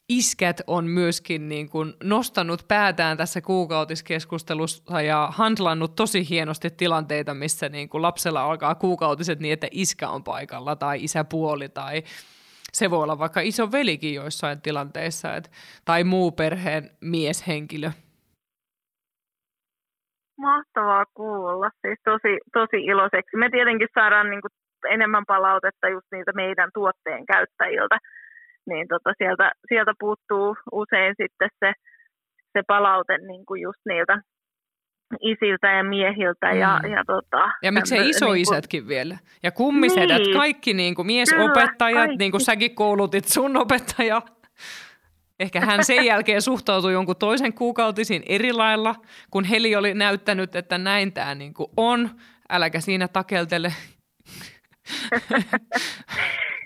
S1: iskät on myöskin niin kuin nostanut päätään tässä kuukautiskeskustelussa ja handlannut tosi hienosti tilanteita, missä niin kuin lapsella alkaa kuukautiset niin, että iskä on paikalla tai isäpuoli tai se voi olla vaikka iso velikin joissain tilanteissa et, tai muu perheen mieshenkilö.
S2: Mahtavaa kuulla, siis tosi, tosi iloiseksi. Me tietenkin saadaan niin kuin enemmän palautetta just niitä meidän tuotteen käyttäjiltä, niin tota sieltä, sieltä puuttuu usein sitten se, se palaute niin kuin just niiltä isiltä ja miehiltä. Mm. Ja, ja, tota,
S1: ja miksei isoisätkin niin kuin... vielä. Ja kummisedät, niin. kaikki niin kuin miesopettajat, Kyllä, niin kuin säkin koulutit sun opettaja. Ehkä hän sen jälkeen suhtautui jonkun toisen kuukautisiin eri lailla, kun Heli oli näyttänyt, että näin tämä niin kuin on. Äläkä siinä takeltele.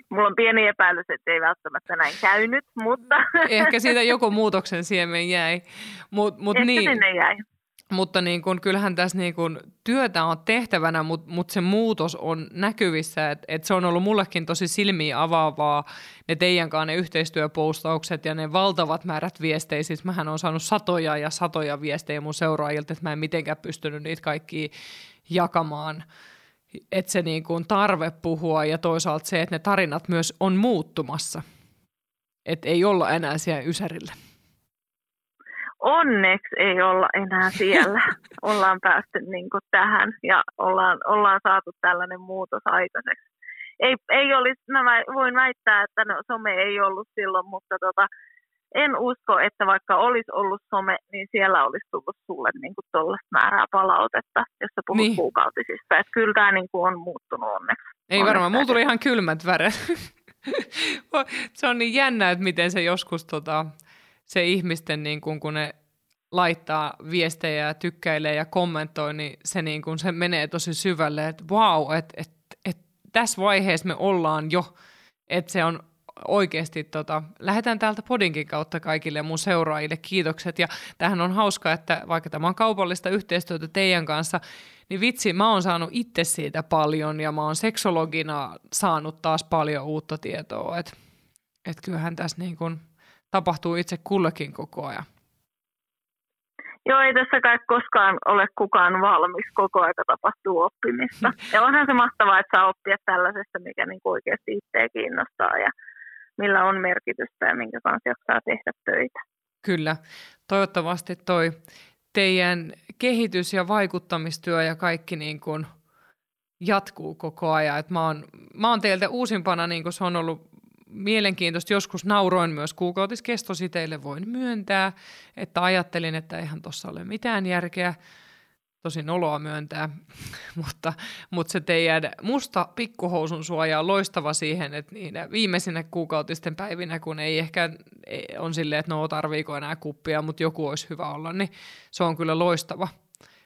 S2: Mulla on pieni epäilys, että ei välttämättä näin käynyt, mutta...
S1: Ehkä siitä joku muutoksen siemen jäi. Mut, mut
S2: Ehkä
S1: niin,
S2: sinne jäi.
S1: Mutta niin kun, kyllähän tässä niin kun, työtä on tehtävänä, mutta mut se muutos on näkyvissä. Et, et se on ollut mullekin tosi silmiä avaavaa, ne teidän kanssa ne yhteistyöpostaukset ja ne valtavat määrät viestejä. Siis mähän on saanut satoja ja satoja viestejä mun seuraajilta, että mä en mitenkään pystynyt niitä kaikki jakamaan. Että se niin kun, tarve puhua ja toisaalta se, että ne tarinat myös on muuttumassa. Että ei olla enää siellä Ysärillä
S2: onneksi ei olla enää siellä. ollaan päästy niin kuin tähän ja ollaan, ollaan saatu tällainen muutos aikaiseksi. Ei, ei olisi, mä voin väittää, että no, some ei ollut silloin, mutta tota, en usko, että vaikka olisi ollut some, niin siellä olisi tullut sulle niin tuollaista määrää palautetta, jos sä puhut niin. kuukautisista. Että kyllä tämä niin kuin on muuttunut onneksi.
S1: Ei onneksi varmaan, mulla tuli ihan kylmät väret. se on niin jännä, että miten se joskus tota, se ihmisten, niin kuin, kun ne laittaa viestejä ja tykkäilee ja kommentoi, niin se, niin kuin, se menee tosi syvälle, että wow, että et, et, tässä vaiheessa me ollaan jo, että se on oikeasti, tota, lähetän täältä podinkin kautta kaikille mun seuraajille kiitokset. Ja tähän on hauska, että vaikka tämä on kaupallista yhteistyötä teidän kanssa, niin vitsi, mä oon saanut itse siitä paljon ja mä oon seksologina saanut taas paljon uutta tietoa. Että et kyllähän tässä niin kun tapahtuu itse kullekin koko ajan.
S2: Joo, ei tässä kai koskaan ole kukaan valmis, koko aika tapahtuu oppimista. Ja onhan se mahtavaa, että saa oppia tällaisesta, mikä niin oikeasti itseä kiinnostaa ja millä on merkitystä ja minkä kanssa jaksaa tehdä töitä.
S1: Kyllä. Toivottavasti toi teidän kehitys- ja vaikuttamistyö ja kaikki niin kuin jatkuu koko ajan. Et mä, oon, mä oon teiltä uusimpana, niin kuin se on ollut mielenkiintoista. Joskus nauroin myös kuukautiskestosi voin myöntää, että ajattelin, että eihän tuossa ole mitään järkeä tosi noloa myöntää, mutta, mutta se teidän musta pikkuhousun suoja on loistava siihen, että niin viimeisinä kuukautisten päivinä, kun ei ehkä on silleen, että no tarviiko enää kuppia, mutta joku olisi hyvä olla, niin se on kyllä loistava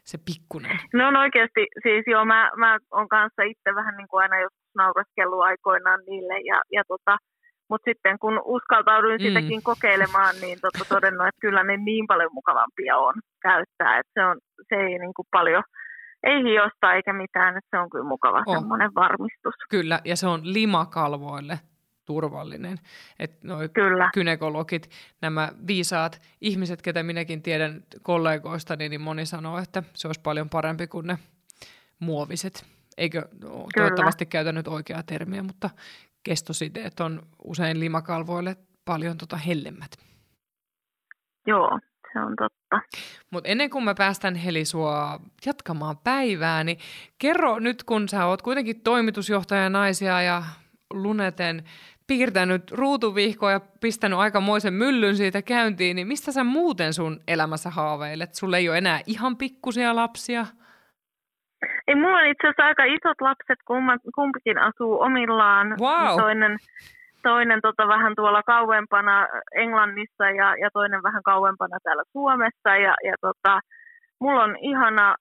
S1: se pikkunen.
S2: No on oikeasti, siis joo, mä, mä on kanssa itse vähän niin kuin aina joskus nauraskellut aikoinaan niille ja, ja tota, mutta sitten kun uskaltauduin mm. sitäkin kokeilemaan, niin totta todennut, että kyllä ne niin paljon mukavampia on käyttää, että se, on, se ei niin kuin paljon, ei hiosta eikä mitään, että se on kyllä mukava oh. semmoinen varmistus.
S1: Kyllä, ja se on limakalvoille turvallinen. Että noi Kyllä. kynekologit, nämä viisaat ihmiset, ketä minäkin tiedän kollegoista, niin moni sanoo, että se olisi paljon parempi kuin ne muoviset. Eikö, no, toivottavasti käytä nyt oikeaa termiä, mutta kestositeet on usein limakalvoille paljon tota hellemmät.
S2: Joo, se on totta.
S1: Mutta ennen kuin mä päästän Heli sua jatkamaan päivää, niin kerro nyt, kun sä oot kuitenkin toimitusjohtaja naisia ja Luneten piirtänyt ruutuvihkoa ja pistänyt aikamoisen myllyn siitä käyntiin, niin mistä sä muuten sun elämässä haaveilet? Sulle ei ole enää ihan pikkusia lapsia –
S2: ei, mulla on itse asiassa aika isot lapset, kummat, kumpikin asuu omillaan.
S1: Wow.
S2: Toinen, toinen tota, vähän tuolla kauempana Englannissa ja, ja toinen vähän kauempana täällä Suomessa. Ja, ja tota, mulla on ihana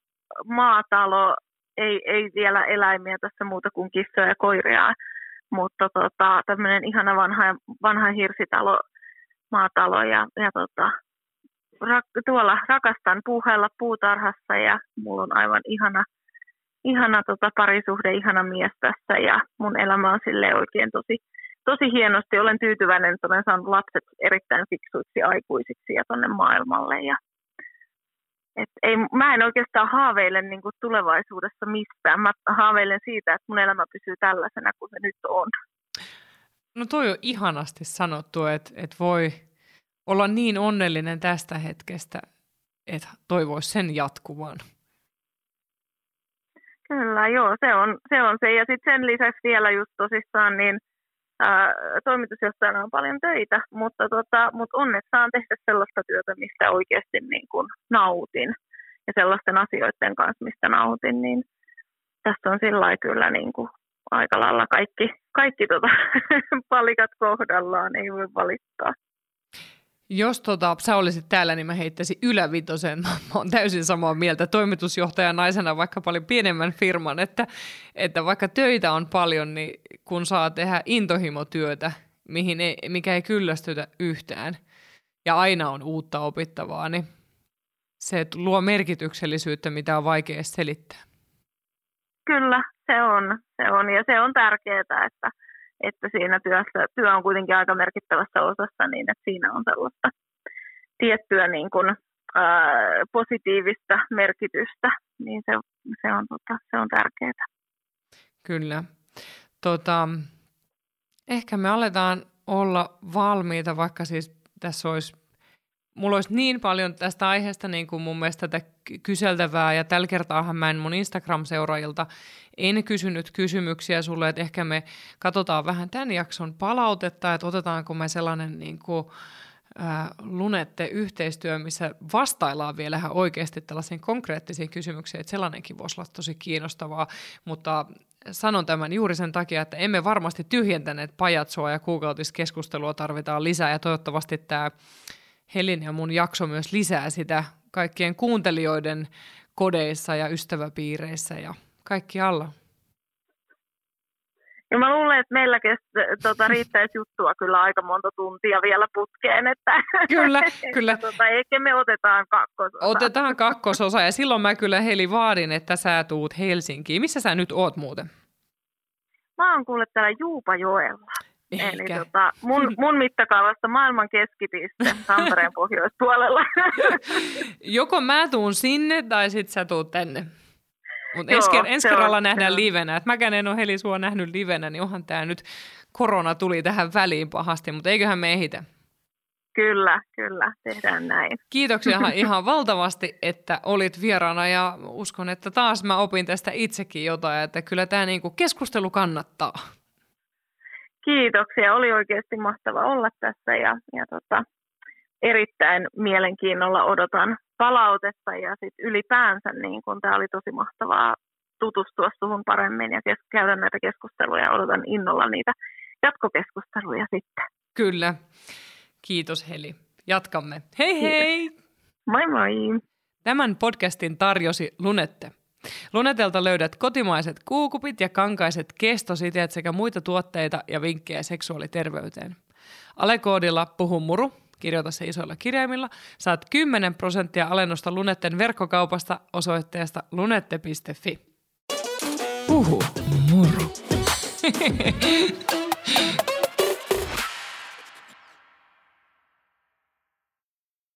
S2: maatalo, ei, ei vielä eläimiä tässä muuta kuin kissoja ja koiria, mutta tota, tämmöinen ihana vanha, vanha hirsitalo, maatalo ja, ja tota, rak, tuolla rakastan puuhailla puutarhassa ja mulla on aivan ihana ihana tota, parisuhde, ihana mies tässä ja mun elämä on sille oikein tosi, tosi hienosti. Olen tyytyväinen, että olen saanut lapset erittäin fiksuiksi aikuisiksi ja tonne maailmalle. Ja, et ei, mä en oikeastaan haaveile niin kuin tulevaisuudessa mistään. Mä haaveilen siitä, että mun elämä pysyy tällaisena kuin se nyt on.
S1: No toi on ihanasti sanottu, että, että voi olla niin onnellinen tästä hetkestä, että toivoisi sen jatkuvan.
S2: Kyllä, joo, se on se. On se. Ja sitten sen lisäksi vielä just tosissaan, niin ää, toimitusjohtajana on paljon töitä, mutta, tota, mutta onneksi saan tehdä sellaista työtä, mistä oikeasti niin kuin nautin ja sellaisten asioiden kanssa, mistä nautin, niin tässä on sillä kyllä niin kuin aika lailla kaikki, kaikki tota, palikat kohdallaan, ei voi valittaa.
S1: Jos tota, sä olisit täällä, niin mä heittäisin ylävitosen. Mä oon täysin samaa mieltä toimitusjohtajan naisena vaikka paljon pienemmän firman, että, että vaikka töitä on paljon, niin kun saa tehdä intohimotyötä, mihin ei, mikä ei kyllästytä yhtään, ja aina on uutta opittavaa, niin se luo merkityksellisyyttä, mitä on vaikea selittää.
S2: Kyllä, se on. Se on ja se on tärkeää, että – että siinä työssä, työ on kuitenkin aika merkittävässä osassa niin, että siinä on sellaista tiettyä niin kuin, ää, positiivista merkitystä, niin se, se, on, tota, se on tärkeää.
S1: Kyllä. Tota, ehkä me aletaan olla valmiita, vaikka siis tässä olisi mulla olisi niin paljon tästä aiheesta niin kuin mun mielestä tätä kyseltävää, ja tällä kertaahan mä en mun Instagram-seuraajilta en kysynyt kysymyksiä sulle, että ehkä me katsotaan vähän tämän jakson palautetta, että otetaanko me sellainen niin kuin, äh, lunette yhteistyö, missä vastaillaan vielä ihan oikeasti tällaisiin konkreettisiin kysymyksiin, että sellainenkin voisi olla tosi kiinnostavaa, mutta sanon tämän juuri sen takia, että emme varmasti tyhjentäneet pajatsoa ja kuukautiskeskustelua tarvitaan lisää ja toivottavasti tämä Helin ja mun jakso myös lisää sitä kaikkien kuuntelijoiden kodeissa ja ystäväpiireissä ja kaikki alla.
S2: Ja mä luulen, että meillä kest, tota, riittäisi juttua kyllä aika monta tuntia vielä putkeen. Että,
S1: kyllä, kyllä.
S2: Että, tota, ehkä me otetaan kakkososa.
S1: Otetaan kakkososa ja silloin mä kyllä Heli vaadin, että sä tuut Helsinkiin. Missä sä nyt oot muuten?
S2: Mä oon kuullut täällä Juupajoella. Eikä. Eli tota, mun, mun mittakaavasta maailman keskipiste Tampereen pohjoispuolella.
S1: Joko mä tuun sinne tai sit sä tuut tänne. Mutta ensi, ensi kerralla on, nähdään livenä. Et mäkään en ole Heli sua nähnyt livenä, niin onhan tämä nyt korona tuli tähän väliin pahasti, mutta eiköhän me ehitä.
S2: Kyllä, kyllä, tehdään näin.
S1: Kiitoksia ihan valtavasti, että olit vieraana ja uskon, että taas mä opin tästä itsekin jotain, että kyllä tämä niinku keskustelu kannattaa.
S2: Kiitoksia, oli oikeasti mahtava olla tässä ja, ja tota, erittäin mielenkiinnolla odotan palautetta ja sit ylipäänsä niin kun tämä oli tosi mahtavaa tutustua suhun paremmin ja kes- käydä näitä keskusteluja ja odotan innolla niitä jatkokeskusteluja sitten.
S1: Kyllä. Kiitos Heli. Jatkamme. Hei hei!
S2: Moi moi!
S1: Tämän podcastin tarjosi Lunette. Lunetelta löydät kotimaiset kuukupit ja kankaiset kestositeet sekä muita tuotteita ja vinkkejä seksuaaliterveyteen. Alekoodilla puhu muru, kirjoita se isoilla kirjaimilla, saat 10 prosenttia alennusta Lunetten verkkokaupasta osoitteesta lunette.fi. Puhu muru.